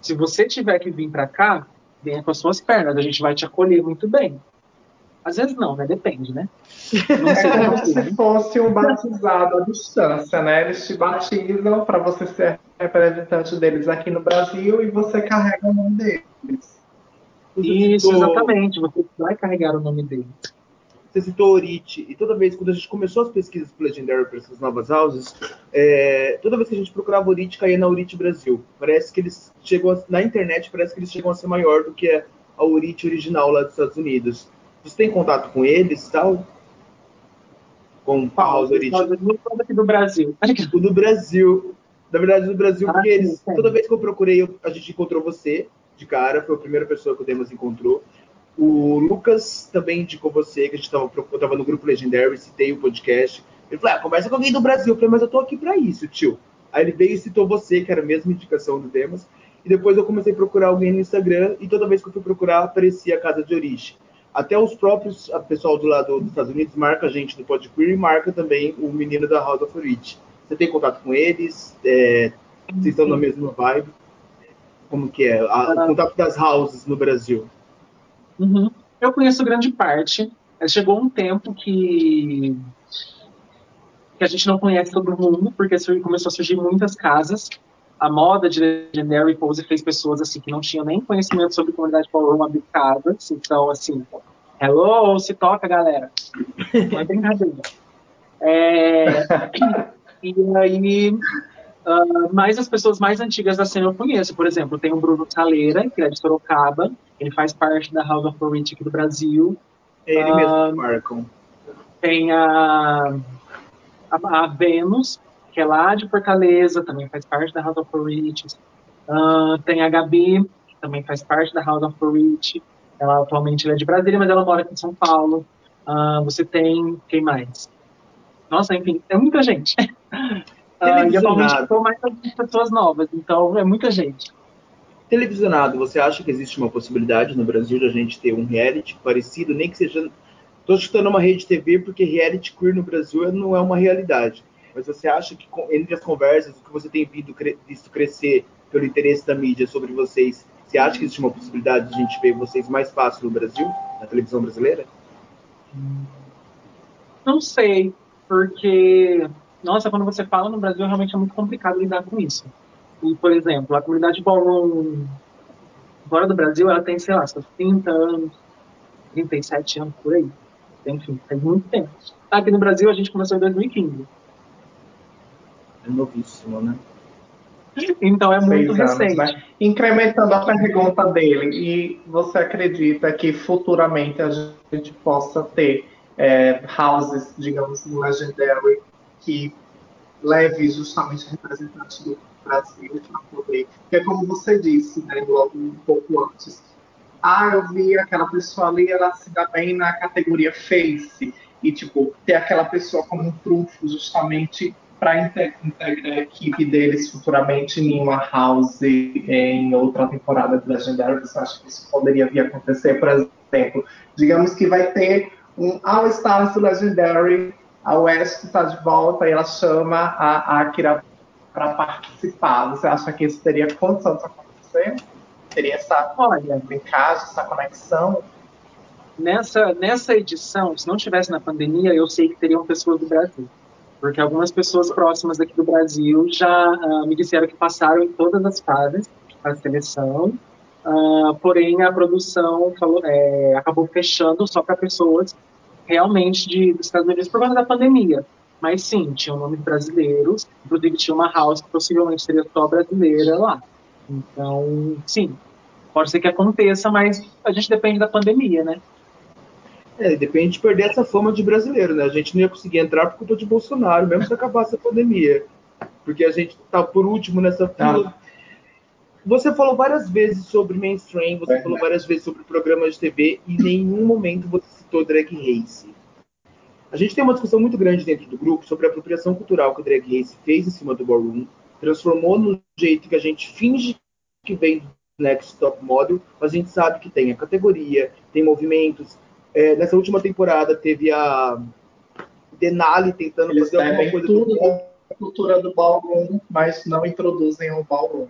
Se você tiver que vir para cá, venha com as suas pernas, a gente vai te acolher muito bem. Às vezes não, né? Depende, né? Não é como se fosse um batizado à distância, né? Eles te batizam para você ser representante deles aqui no Brasil e você carrega o nome deles. Isso, exatamente. Você vai carregar o nome deles você citou Orite, e toda vez, quando a gente começou as pesquisas para Legendary para essas novas houses, é, toda vez que a gente procurava Orite, caía na Orite Brasil. Parece que eles chegam, a, na internet, parece que eles chegam a ser maior do que a Orite original lá dos Estados Unidos. Você tem contato com eles tal? Com a House Orite? aqui do Brasil. O do Brasil. Na verdade, do Brasil, ah, porque eles, toda vez que eu procurei, a gente encontrou você de cara, foi a primeira pessoa que o Demas encontrou. O Lucas também indicou você, que a gente estava eu tava no grupo Legendary, citei o podcast. Ele falou: ah, conversa com alguém do Brasil. Eu falei, mas eu tô aqui para isso, tio. Aí ele veio e citou você, que era a mesma indicação do Demas. E depois eu comecei a procurar alguém no Instagram, e toda vez que eu fui procurar, aparecia a casa de origem. Até os próprios, a pessoal do lado dos Estados Unidos marca a gente do Podqueer e marca também o menino da House of Origin. Você tem contato com eles? É, vocês estão na mesma vibe? Como que é? A, o contato das houses no Brasil? Uhum. Eu conheço grande parte. Chegou um tempo que que a gente não conhece todo mundo, porque começou a surgir muitas casas. A moda de Legendary Pose fez pessoas assim que não tinham nem conhecimento sobre comunidade abrir casas. Então, assim, hello, se toca, galera. Não é brincadeira. É, [LAUGHS] e aí Uh, mas as pessoas mais antigas da cena eu conheço. Por exemplo, tem o Bruno Saleira, que é de Sorocaba. Ele faz parte da House of Rich aqui do Brasil. Ele uh, mesmo marcam. Tem a, a, a, Vênus, que é lá de Fortaleza, também faz parte da House of Rich. Uh, tem a Gabi, que também faz parte da House of Rich. Ela atualmente é de Brasília, mas ela mora aqui em São Paulo. você tem quem mais? Nossa, enfim, é muita gente. [LAUGHS] Uh, e atualmente estou mais pessoas novas, então é muita gente. Televisionado, você acha que existe uma possibilidade no Brasil de a gente ter um reality parecido, nem que seja. Estou chutando uma rede TV porque reality queer no Brasil não é uma realidade. Mas você acha que entre as conversas, o que você tem visto crescer pelo interesse da mídia sobre vocês, você acha que existe uma possibilidade de a gente ver vocês mais fácil no Brasil, na televisão brasileira? Não sei, porque nossa, quando você fala no Brasil, realmente é muito complicado lidar com isso. E, por exemplo, a comunidade ballroom fora do Brasil, ela tem, sei lá, seus 30 anos, 37 anos, por aí. Enfim, faz muito tempo. Aqui no Brasil, a gente começou em 2015. É novíssimo, né? Então é muito anos, recente. Né? Incrementando a pergunta dele, e você acredita que futuramente a gente possa ter é, houses, digamos, legendary que leve justamente representantes do Brasil para poder, que é como você disse, né, logo um pouco antes. Ah, eu vi aquela pessoa ali, ela se dá bem na categoria Face, e tipo, ter aquela pessoa como um trunfo justamente para integrar a equipe deles futuramente em uma house em outra temporada do Legendary, você acha que isso poderia vir a acontecer? Por exemplo, digamos que vai ter um All Stars do Legendary, a West está de volta e ela chama a, Akira para participar. Você acha que isso teria condição de acontecer? Teria essa Olha, encaixe, essa conexão? Nessa, nessa edição, se não tivesse na pandemia, eu sei que teriam pessoas do Brasil porque algumas pessoas próximas aqui do Brasil já uh, me disseram que passaram em todas as fases da seleção, uh, porém a produção falou, é, acabou fechando só para pessoas realmente de, dos Estados Unidos por causa da pandemia. Mas sim, tinha nomes brasileiros, inclusive tinha uma house que possivelmente seria só brasileira lá. Então, sim, pode ser que aconteça, mas a gente depende da pandemia, né? É, depende de perder essa fama de brasileiro, né? A gente não ia conseguir entrar por conta de Bolsonaro, mesmo se acabasse a pandemia. Porque a gente tá por último nessa fila. Ah. Você falou várias vezes sobre mainstream, você é, falou várias vezes sobre programas de TV e em nenhum momento você citou Drag Race. A gente tem uma discussão muito grande dentro do grupo sobre a apropriação cultural que o Drag Race fez em cima do Ballroom, transformou no jeito que a gente finge que vem do Next Top Model, mas a gente sabe que tem a categoria, tem movimentos, é, nessa última temporada teve a Denali tentando Eles fazer alguma coisa tudo do... a cultura do ballroom, mas não introduzem o ballroom.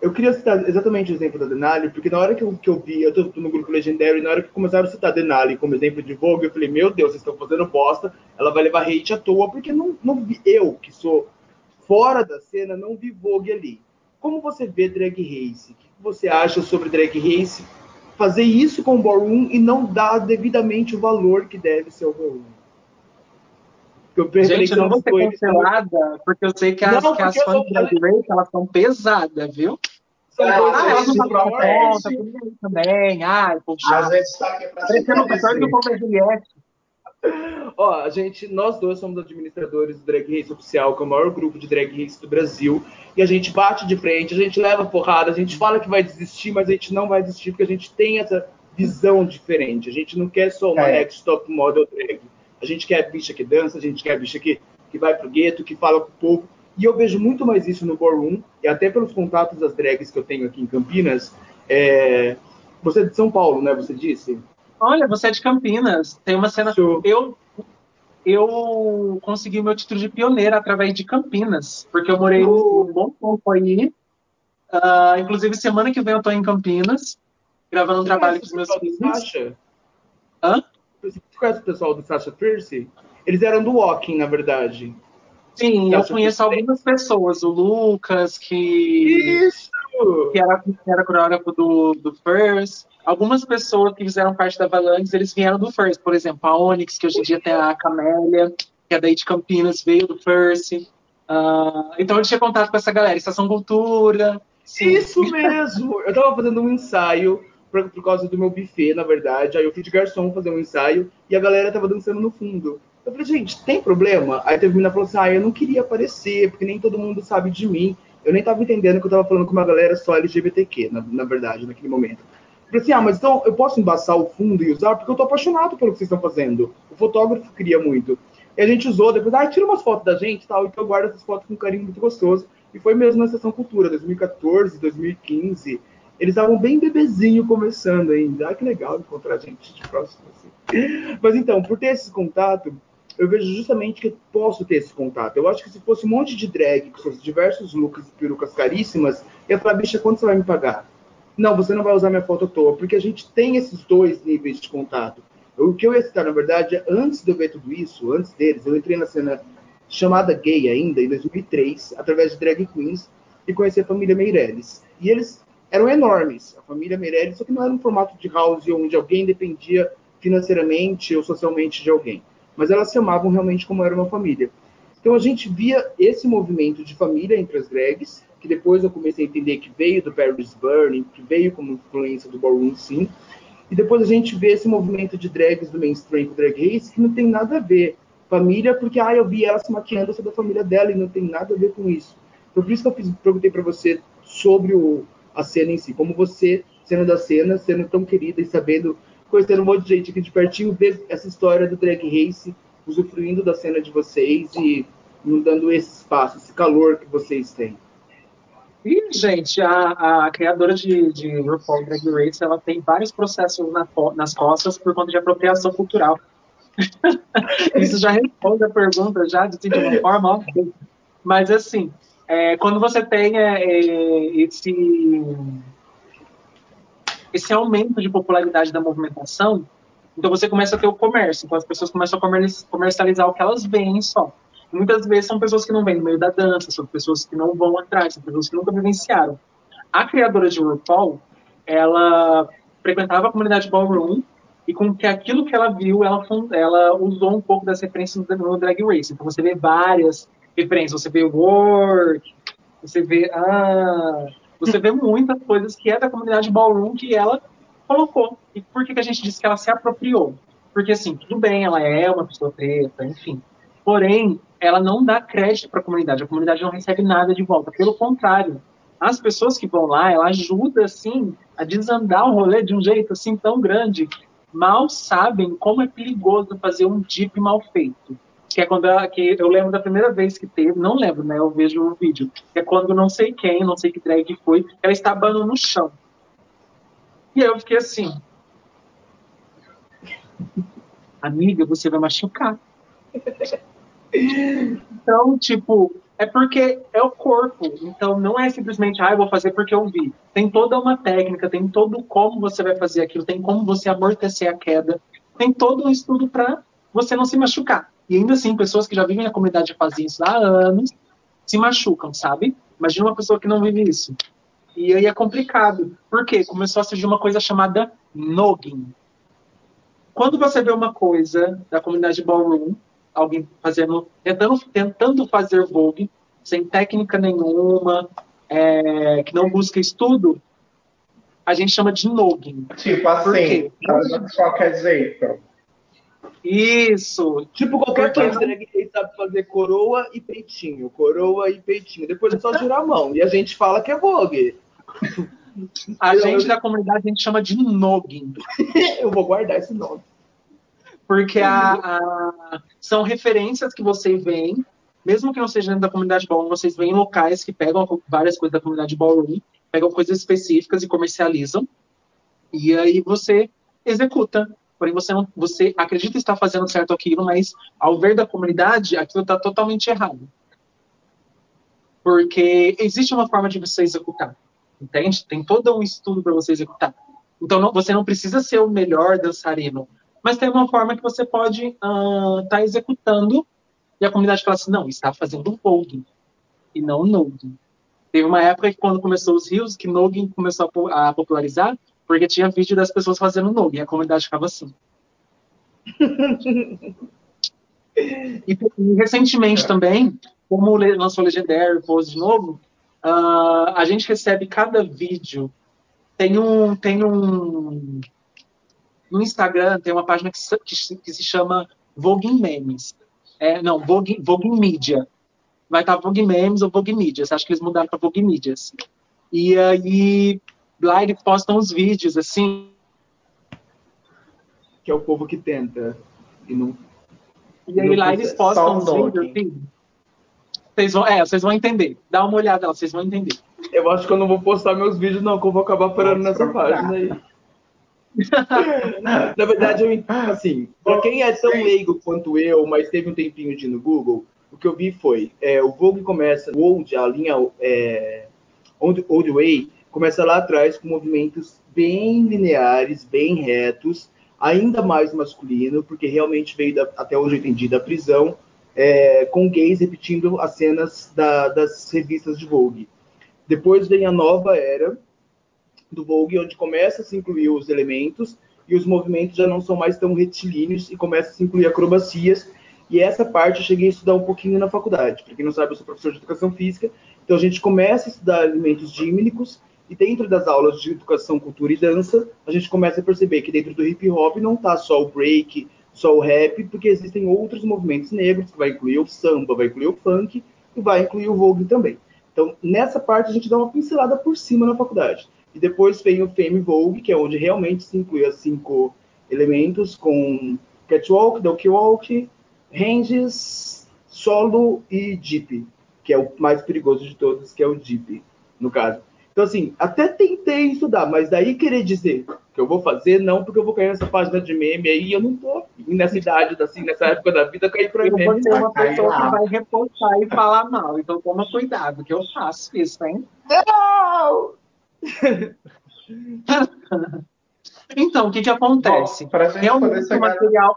Eu queria citar exatamente o exemplo da Denali, porque na hora que eu, que eu vi, eu tô no grupo Legendary, na hora que começaram a citar Denali como exemplo de Vogue, eu falei, meu Deus, vocês estão fazendo bosta, ela vai levar hate à toa, porque não, não vi, eu, que sou fora da cena, não vi Vogue ali. Como você vê Drag Race? O que você acha sobre Drag Race fazer isso com o ballroom e não dar devidamente o valor que deve ser o ballroom. Eu Gente, eu não vou ser cancelada, porque eu sei que as, não, que as fãs de Drag elas são pesadas, viu? São ah, dois elas não pagam conta, também. Ai, poxa. A gente tá aqui pra Parecendo pior que o povo é Juliette. Ó, a gente, nós dois somos administradores do Drag Race Oficial, que é o maior grupo de drag race do Brasil. E a gente bate de frente, a gente leva porrada, a gente fala que vai desistir, mas a gente não vai desistir porque a gente tem essa visão diferente. A gente não quer só uma é. next top model drag. A gente quer bicha que dança, a gente quer bicha que, que vai pro gueto, que fala com o povo. E eu vejo muito mais isso no Ballroom, e até pelos contatos das drags que eu tenho aqui em Campinas. É... Você é de São Paulo, né? Você disse? Olha, você é de Campinas. Tem uma cena. Sou. Eu eu consegui o meu título de pioneira através de Campinas, porque eu morei uh. um bom tempo aí. Uh, inclusive, semana que vem eu estou em Campinas, gravando um trabalho com os meus filhos. Hã? Você conhece o pessoal do Sasha Pierce? Eles eram do Walking, na verdade. Sim, Sasha eu conheço Pierce. algumas pessoas. O Lucas, que. Isso! Que era, que era coreógrafo do, do First algumas pessoas que fizeram parte da Valanx, eles vieram do First, por exemplo, a Onyx, que hoje em dia tem a Camélia, que é daí de Campinas, veio do First. Uh, então eu tinha contato com essa galera, Estação Cultura. Sim. Isso mesmo! Eu tava fazendo um ensaio por, por, causa do meu buffet, na verdade. Aí eu fui de garçom fazer um ensaio e a galera tava dançando no fundo. Eu falei, gente, tem problema? Aí teve uma falou assim: ah, eu não queria aparecer, porque nem todo mundo sabe de mim. Eu nem tava entendendo que eu tava falando com uma galera só LGBTQ, na, na verdade, naquele momento. Falei assim, ah, mas então eu posso embaçar o fundo e usar porque eu tô apaixonado pelo que vocês estão fazendo. O fotógrafo queria muito. E a gente usou, depois, ah, tira umas fotos da gente e tal, então eu guardo essas fotos com um carinho muito gostoso. E foi mesmo na Sessão Cultura, 2014, 2015. Eles estavam bem bebezinho começando ainda. Ah, que legal encontrar gente de próximo assim. Mas então, por ter esse contato, eu vejo justamente que posso ter esse contato. Eu acho que se fosse um monte de drag com seus diversos looks e perucas caríssimas, eu ia falar, bicha, quanto você vai me pagar? não, você não vai usar minha foto à toa, porque a gente tem esses dois níveis de contato. O que eu ia citar, na verdade, é antes de eu ver tudo isso, antes deles, eu entrei na cena chamada gay ainda, em 2003, através de drag queens, e conheci a família Meirelles. E eles eram enormes, a família Meirelles, só que não era um formato de house onde alguém dependia financeiramente ou socialmente de alguém. Mas elas se amavam realmente como era uma família. Então a gente via esse movimento de família entre as drags, que depois eu comecei a entender que veio do Paris Burning, que veio como influência do ballroom sim, e depois a gente vê esse movimento de drags do mainstream com drag race que não tem nada a ver. família, porque ah, eu vi ela se maquiando, eu da família dela e não tem nada a ver com isso. Então, por isso que eu fiz, perguntei para você sobre o, a cena em si, como você, sendo da cena, sendo tão querida e sabendo, conhecendo um monte de gente aqui de pertinho, ver essa história do drag race, usufruindo da cena de vocês e não dando esse espaço, esse calor que vocês têm. E, gente, a, a criadora de, de RuPaul Drag Race, ela tem vários processos na, nas costas por conta de apropriação cultural. [LAUGHS] Isso já responde a pergunta, já, de, uma forma óbvia. Mas, assim, é, quando você tem é, é, esse, esse aumento de popularidade da movimentação, então você começa a ter o comércio, então as pessoas começam a comercializar o que elas veem só. Muitas vezes são pessoas que não vêm no meio da dança, são pessoas que não vão atrás, são pessoas que nunca vivenciaram. A criadora de RuPaul, ela frequentava a comunidade ballroom e com que aquilo que ela viu, ela, ela usou um pouco das referências no Drag Race. Então você vê várias referências, você vê work, você vê ah, você vê muitas coisas que é da comunidade ballroom que ela colocou. E por que, que a gente disse que ela se apropriou? Porque assim, tudo bem, ela é uma pessoa preta, enfim. Porém, ela não dá crédito para a comunidade. A comunidade não recebe nada de volta. Pelo contrário, as pessoas que vão lá, ela ajuda assim a desandar o rolê de um jeito assim tão grande. Mal sabem como é perigoso fazer um dip mal feito. Que é quando ela, que eu lembro da primeira vez que teve, não lembro, né? Eu vejo o um vídeo. É quando não sei quem, não sei que drag foi, ela está banando no chão. E eu fiquei assim, amiga, você vai machucar. Então, tipo, é porque é o corpo. Então, não é simplesmente, ah, eu vou fazer porque eu vi. Tem toda uma técnica, tem todo como você vai fazer aquilo, tem como você amortecer a queda, tem todo um estudo para você não se machucar. E ainda assim, pessoas que já vivem na comunidade fazem isso há anos se machucam, sabe? Imagina uma pessoa que não vive isso. E aí é complicado. Por quê? Começou a surgir uma coisa chamada noggin. Quando você vê uma coisa da comunidade ballroom, alguém fazendo, tentando, tentando fazer Vogue sem técnica nenhuma, é, que não busca estudo, a gente chama de noggin. Tipo assim, só quer jeito. Isso. Tipo qualquer coisa que sabe fazer coroa e peitinho, coroa e peitinho. Depois é só girar a mão. E a gente fala que é Vogue. A gente da comunidade a gente chama de noggin. [LAUGHS] Eu vou guardar esse nome porque a, a, são referências que vocês veem, mesmo que não seja dentro da comunidade ballroom, vocês veem locais que pegam várias coisas da comunidade ballroom, pegam coisas específicas e comercializam, e aí você executa. Porém, você não, você acredita estar fazendo certo aquilo, mas ao ver da comunidade, aquilo está totalmente errado. Porque existe uma forma de você executar, entende? Tem todo um estudo para você executar. Então, não, você não precisa ser o melhor dançarino, mas tem uma forma que você pode estar uh, tá executando e a comunidade fala assim, não, está fazendo voguing e não nogging. Teve uma época que quando começou os rios, que nogging começou a popularizar, porque tinha vídeo das pessoas fazendo nogging, a comunidade ficava assim. e, [LAUGHS] e, recentemente também, como lançou Legendary, pôs de novo, uh, a gente recebe cada vídeo tem um tem um no Instagram tem uma página que, que, que se chama Vogue Memes. É, não, Vogue, Vogue Media. Vai estar Vogue Memes ou Vogue Medias. Acho que eles mudaram para Vogue Medias. E aí lá eles postam os vídeos, assim. Que é o povo que tenta e não. E aí lá eles postam os vídeos, assim. Vocês vão, é, vocês vão entender. Dá uma olhada lá, vocês vão entender. Eu acho que eu não vou postar meus vídeos, não, que eu vou acabar parando nessa página aí. [LAUGHS] Na verdade, eu, assim, para quem é tão leigo quanto eu, mas teve um tempinho de ir no Google, o que eu vi foi, é, o Vogue começa, o Old, a linha é, Old, Old Way, começa lá atrás com movimentos bem lineares, bem retos, ainda mais masculino, porque realmente veio, da, até onde eu entendi, da prisão, é, com gays repetindo as cenas da, das revistas de Vogue. Depois vem a nova era, do Vogue, onde começa a se incluir os elementos e os movimentos já não são mais tão retilíneos e começa a se incluir acrobacias. E essa parte eu cheguei a estudar um pouquinho na faculdade. Para quem não sabe, eu sou professor de educação física, então a gente começa a estudar elementos dímnicos e dentro das aulas de educação, cultura e dança, a gente começa a perceber que dentro do hip hop não está só o break, só o rap, porque existem outros movimentos negros, que vai incluir o samba, vai incluir o funk e vai incluir o vogue também. Então, nessa parte, a gente dá uma pincelada por cima na faculdade. E depois vem o Fame Vogue, que é onde realmente se inclui os cinco elementos, com catwalk, donkey walk, ranges, solo e jeep, que é o mais perigoso de todos, que é o jeep, no caso. Então, assim, até tentei estudar, mas daí querer dizer que eu vou fazer, não, porque eu vou cair nessa página de meme aí, eu não tô nessa idade, assim, nessa época da vida, cair pra eu meme. Eu vou ser uma pessoa que vai repostar e falar mal, então toma cuidado, que eu faço isso, hein? Não! [LAUGHS] então, o que que acontece? Bom, Realmente o material,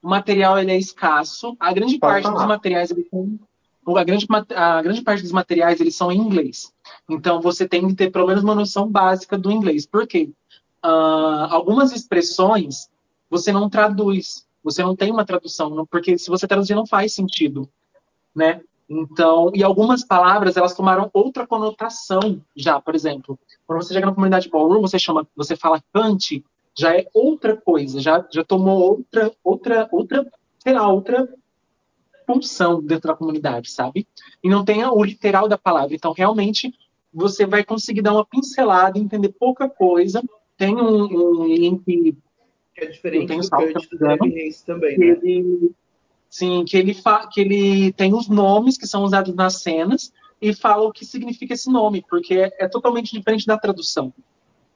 o material ele é escasso, a grande Pode parte falar. dos materiais ele tem a grande, a grande parte dos materiais eles são em inglês. Então você tem que ter pelo menos uma noção básica do inglês. Por quê? Uh, algumas expressões você não traduz, você não tem uma tradução, porque se você traduzir não faz sentido, né? Então, e algumas palavras elas tomaram outra conotação já, por exemplo, quando você chega na comunidade ballroom, você chama, você fala cante, já é outra coisa, já já tomou outra outra outra, sei lá, outra função dentro da comunidade, sabe? E não tem o literal da palavra. Então, realmente, você vai conseguir dar uma pincelada, entender pouca coisa. Tem um, um link que é diferente do Kurt do Race também, né? Ele, sim, que ele, que ele tem os nomes que são usados nas cenas e fala o que significa esse nome, porque é, é totalmente diferente da tradução.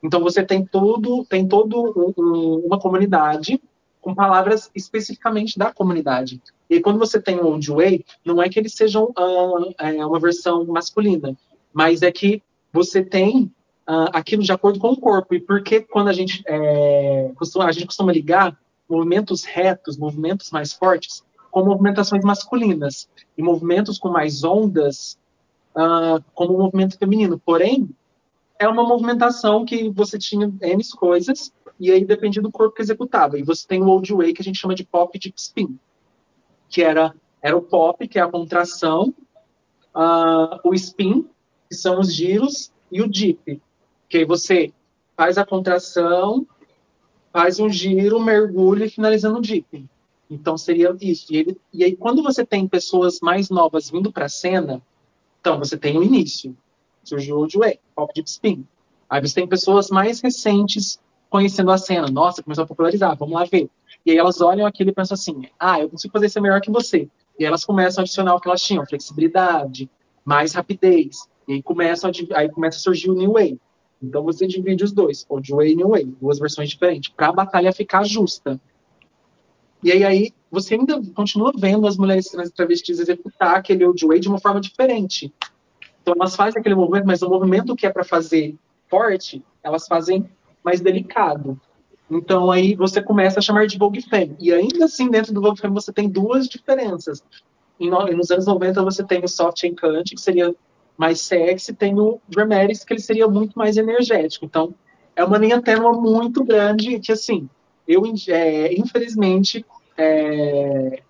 Então você tem todo, tem todo um, uma comunidade com palavras especificamente da comunidade. E quando você tem o Old Way, não é que eles sejam uh, é, uma versão masculina, mas é que você tem uh, aquilo de acordo com o corpo. E porque quando a gente, é, costuma, a gente costuma ligar movimentos retos, movimentos mais fortes, com movimentações masculinas, e movimentos com mais ondas uh, como o movimento feminino. Porém, é uma movimentação que você tinha N coisas, e aí dependia do corpo que executava. E você tem o old way, que a gente chama de pop de spin, que era, era o pop, que é a contração, uh, o spin, que são os giros, e o dip, que aí você faz a contração, faz um giro, mergulha e finalizando o dip. Então seria isso. E, ele, e aí, quando você tem pessoas mais novas vindo para a cena, então você tem o início. Surgiu o Way, Pop Deep Spin. Aí você tem pessoas mais recentes conhecendo a cena. Nossa, começou a popularizar, vamos lá ver. E aí elas olham aquilo e pensam assim: ah, eu consigo fazer isso melhor que você. E elas começam a adicionar o que elas tinham: flexibilidade, mais rapidez. E aí começa a, aí começa a surgir o New Way. Então você divide os dois, Old Way e New Way, duas versões diferentes, para a batalha ficar justa. E aí, aí você ainda continua vendo as mulheres trans travestis executar aquele Old Way de uma forma diferente. Então elas fazem aquele movimento, mas o movimento que é para fazer forte, elas fazem mais delicado. Então aí você começa a chamar de Vogue Femme. E ainda assim, dentro do Vogue Femme, você tem duas diferenças. Em, nos anos 90 você tem o Soft Encant, que seria mais sexy, tem o Dramatics, que ele seria muito mais energético. Então, é uma linha tênua muito grande que, assim, eu, é, infelizmente, é,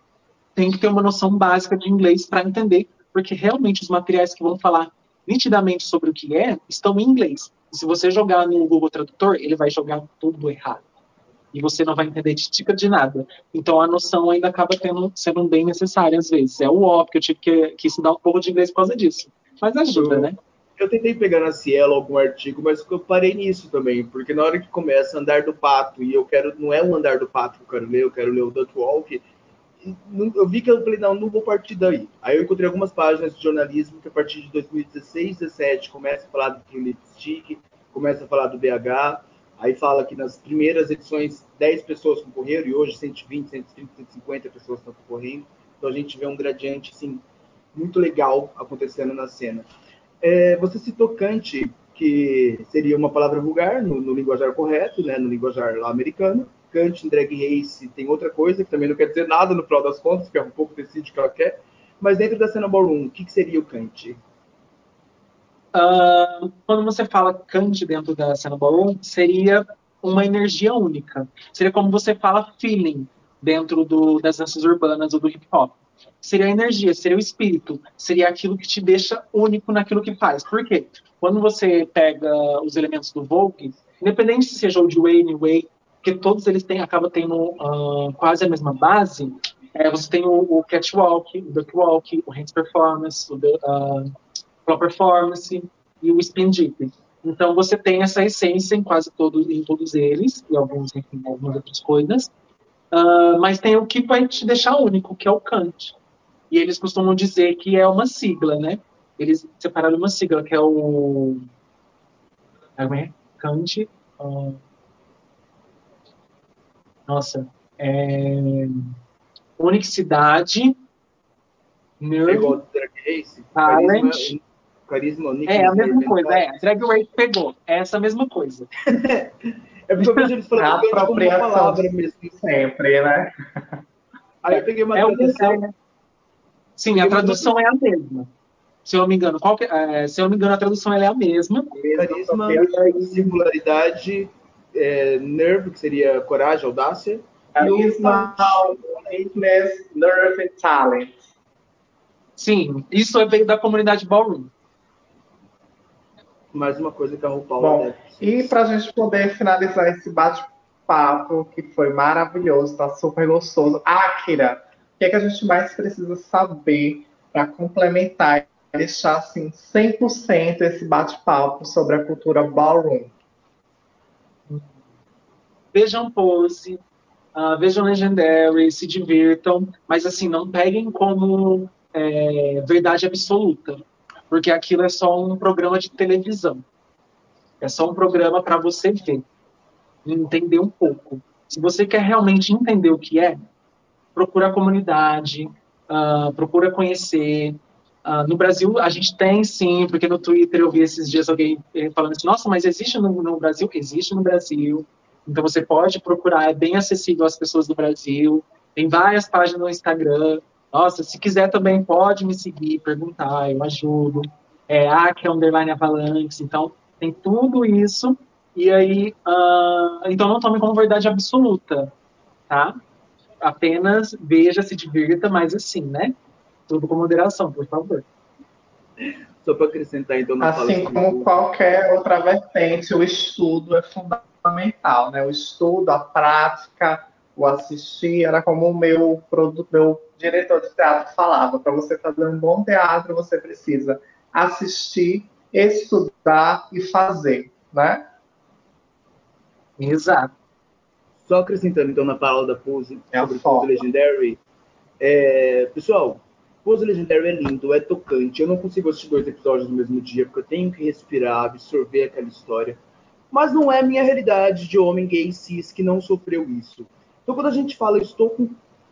tenho que ter uma noção básica de inglês para entender, porque realmente os materiais que vão falar nitidamente sobre o que é estão em inglês. Se você jogar no Google Tradutor, ele vai jogar tudo errado. E você não vai entender de tica de nada. Então a noção ainda acaba tendo, sendo bem necessária às vezes. É o óbvio que eu tive que, que estudar um pouco de inglês por causa disso. Mas ajuda, eu, né? Eu tentei pegar na Cielo algum artigo, mas eu parei nisso também, porque na hora que começa andar do pato, e eu quero, não é o andar do pato que eu quero ler, eu quero ler o Duck Walk, eu vi que eu falei, não, não vou partir daí. Aí eu encontrei algumas páginas de jornalismo que a partir de 2016, 17 começa a falar do Lipstick, começa a falar do BH, aí fala que nas primeiras edições 10 pessoas concorreram e hoje 120, 130, 150 pessoas estão concorrendo. Então a gente vê um gradiente assim, muito legal acontecendo na cena. É, você citou Kant, que seria uma palavra vulgar no, no linguajar correto, né, no linguajar lá americano. Kant em Drag Race tem outra coisa, que também não quer dizer nada no final das contas, porque é um pouco decide o que ela quer. Mas dentro da cena ballroom, o que, que seria o Kant? Uh, quando você fala Kant dentro da cena ballroom, seria uma energia única. Seria como você fala feeling dentro do, das danças urbanas ou do hip hop. Seria a energia, seria o espírito, seria aquilo que te deixa único naquilo que faz. Por quê? Quando você pega os elementos do Vogue, independente se seja old way, new way, porque todos eles têm, acabam tendo uh, quase a mesma base, é, você tem o, o catwalk, o duckwalk, o hands performance, o uh, floor performance e o spin dip. Então você tem essa essência em quase todos, em todos eles, e alguns, enfim, algumas outras coisas. Uh, mas tem o que vai te deixar único, que é o Kant. E eles costumam dizer que é uma sigla, né? Eles separaram uma sigla, que é o. É Kant. Uh, nossa. É, unicidade. Nerve. Talent. Carisma, é a mesma coisa, é. Drag Race pegou. É essa mesma coisa. [LAUGHS] é porque eu vejo eles falando a apropriação palavra mesmo. Sempre, né? Aí eu peguei uma é tradução. É, sim, a tradução uma... é a mesma. Se eu não me engano, qual que, é, se eu não me engano, a tradução é a mesma. Carisma, singularidade, é, nerve, que seria coragem, audácia. Carisma, uniqueness, nerve e talent. Sim, isso veio da comunidade Ballroom mais uma coisa que a RuPaul Bom, deve... E para a gente poder finalizar esse bate-papo, que foi maravilhoso, tá super gostoso. Akira, o que, é que a gente mais precisa saber para complementar e deixar assim 100% esse bate-papo sobre a cultura ballroom? Vejam Pose, uh, vejam Legendary, se divirtam, mas assim, não peguem como é, verdade absoluta porque aquilo é só um programa de televisão. É só um programa para você ver, entender um pouco. Se você quer realmente entender o que é, procura a comunidade, uh, procura conhecer. Uh, no Brasil, a gente tem sim, porque no Twitter eu vi esses dias alguém eh, falando assim: nossa, mas existe no, no Brasil? Existe no Brasil. Então você pode procurar, é bem acessível às pessoas do Brasil. Tem várias páginas no Instagram. Nossa, se quiser também pode me seguir, perguntar, eu ajudo. É Acre Underline Avalanche, então tem tudo isso. E aí, uh, então não tome como verdade absoluta, tá? Apenas veja, se divirta, mas assim, né? Tudo com moderação, por favor. Só para acrescentar, então, Assim como qualquer outra vertente, o estudo é fundamental, né? O estudo, a prática, o assistir, era como o meu, meu diretor de teatro falava, para você fazer um bom teatro, você precisa assistir, estudar e fazer, né? Exato. Só acrescentando então na palavra da Pose é sobre Pose Legendary, é, pessoal, Pose Legendary é lindo, é tocante. Eu não consigo assistir dois episódios no mesmo dia porque eu tenho que respirar, absorver aquela história. Mas não é minha realidade de homem gay cis que não sofreu isso. Então quando a gente fala, estou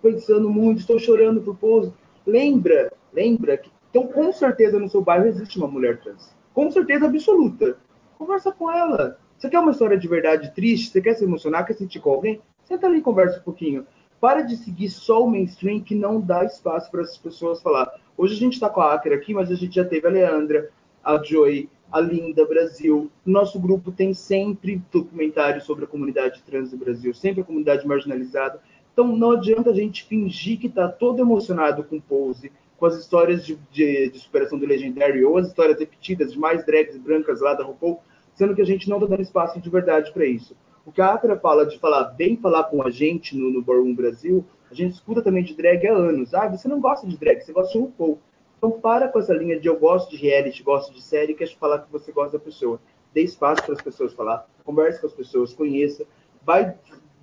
pensando muito, estou chorando por Pose, lembra, lembra que então, com certeza, no seu bairro existe uma mulher trans. Com certeza absoluta. Conversa com ela. Você quer uma história de verdade triste? Você quer se emocionar? Quer sentir com alguém? Senta ali e conversa um pouquinho. Para de seguir só o mainstream que não dá espaço para essas pessoas falar. Hoje a gente está com a Acker aqui, mas a gente já teve a Leandra, a Joy, a Linda Brasil. Nosso grupo tem sempre documentários sobre a comunidade trans do Brasil, sempre a comunidade marginalizada. Então não adianta a gente fingir que está todo emocionado com pose, com as histórias de, de, de, superação do Legendary ou as histórias repetidas de mais drags brancas lá da RuPaul, sendo que a gente não está dando espaço de verdade para isso. O que a Acra fala de falar bem falar com a gente no, no Ballroom Brasil, a gente escuta também de drag há anos. Ah, você não gosta de drag, você gosta de RuPaul. Então para com essa linha de eu gosto de reality, gosto de série, quer falar que você gosta da pessoa. Dê espaço para as pessoas falar, converse com as pessoas, conheça, vai,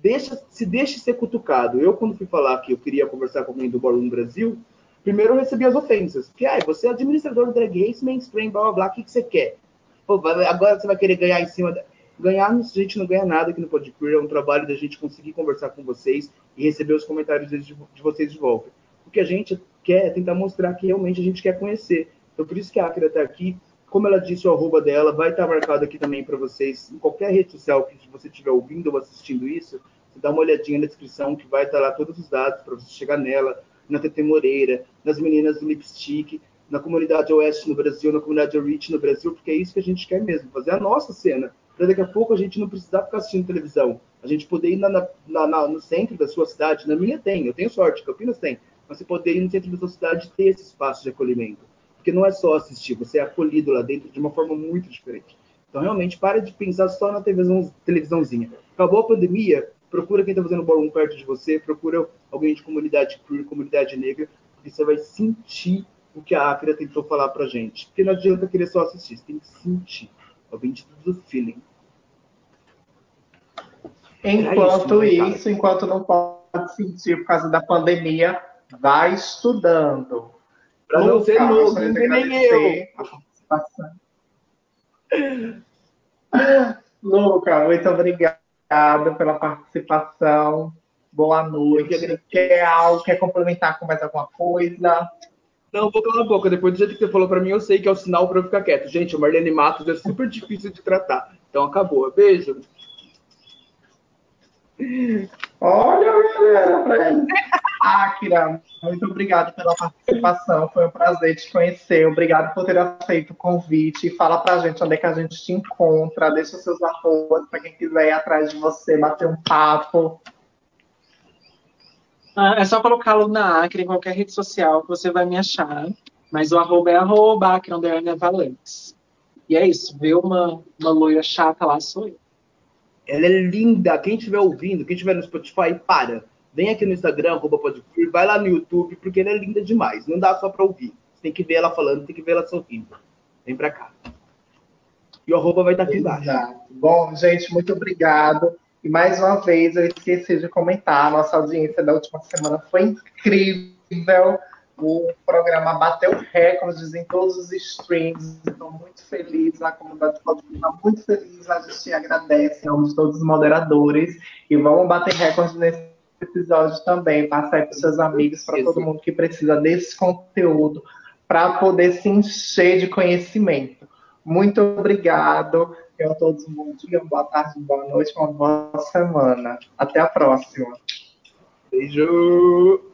deixa, se deixe ser cutucado. Eu, quando fui falar que eu queria conversar com alguém do Ballroom Brasil, Primeiro eu recebi as ofensas. Que, ah, você é administrador do drag race, mainstream, blá blá blá, o que, que você quer? Pô, agora você vai querer ganhar em cima da... Ganhar, a gente não ganha nada aqui no Podqueer, é um trabalho da gente conseguir conversar com vocês e receber os comentários de, de vocês de volta. O que a gente quer é tentar mostrar que realmente a gente quer conhecer. Então, por isso que a Akira está aqui. Como ela disse, o arroba dela vai estar marcado aqui também para vocês. Em qualquer rede social que você estiver ouvindo ou assistindo isso, você dá uma olhadinha na descrição que vai estar lá todos os dados para você chegar nela, na TT Moreira, nas meninas do Lipstick, na comunidade Oeste no Brasil, na comunidade Rich no Brasil, porque é isso que a gente quer mesmo, fazer a nossa cena, para daqui a pouco a gente não precisar ficar assistindo televisão, a gente poder ir na, na, na, no centro da sua cidade, na minha tem, eu tenho sorte, Campinas tem, mas você poder ir no centro da sua cidade ter esse espaço de acolhimento, porque não é só assistir, você é acolhido lá dentro de uma forma muito diferente. Então, realmente, para de pensar só na televisão, televisãozinha. Acabou a pandemia, procura quem está fazendo ballroom perto de você, procura alguém de comunidade queer, comunidade negra, e você vai sentir o que a Akira tentou falar pra gente. Porque não adianta querer só assistir, você tem que sentir. É o bendito do feeling. Enquanto é isso, né, isso enquanto não pode sentir por causa da pandemia, vai estudando. Pra não ser novo, nem eu. [LAUGHS] Luca, muito obrigado pela participação. Boa noite. Quer algo? Quer complementar com mais alguma coisa? Não, vou calar a boca. Depois do jeito que você falou para mim, eu sei que é o sinal para eu ficar quieto. Gente, o Marlene Matos é super difícil de tratar. Então acabou. Beijo. Olha, galera, Akira, muito obrigado pela participação. Foi um prazer te conhecer. Obrigado por ter aceito o convite. Fala pra gente onde é que a gente te encontra. Deixa seus arrobas para quem quiser ir atrás de você, bater um papo. Ah, é só colocá-lo na Acre, em qualquer rede social, que você vai me achar. Mas o arroba é arroba Acre Valentes. E é isso, vê uma, uma loira chata lá, sou eu. Ela é linda. Quem estiver ouvindo, quem estiver no Spotify, para. Vem aqui no Instagram, arroba podqueer, vai lá no YouTube, porque ela é linda demais. Não dá só pra ouvir. Você tem que ver ela falando, tem que ver ela sorrindo. Vem pra cá. E o arroba vai estar aqui embaixo. Bom, gente, muito obrigado. E mais uma vez, eu esqueci de comentar, a nossa audiência da última semana foi incrível. O programa bateu recordes em todos os streams. Estou muito feliz, a comunidade está muito feliz. A gente agradece a todos os moderadores. E vamos bater recordes nesse episódio também. Passa aí para seus amigos, para todo mundo que precisa desse conteúdo, para poder se encher de conhecimento. Muito obrigado. Tenham todos um bom dia, uma boa tarde, uma boa noite, uma boa semana. Até a próxima. Beijo!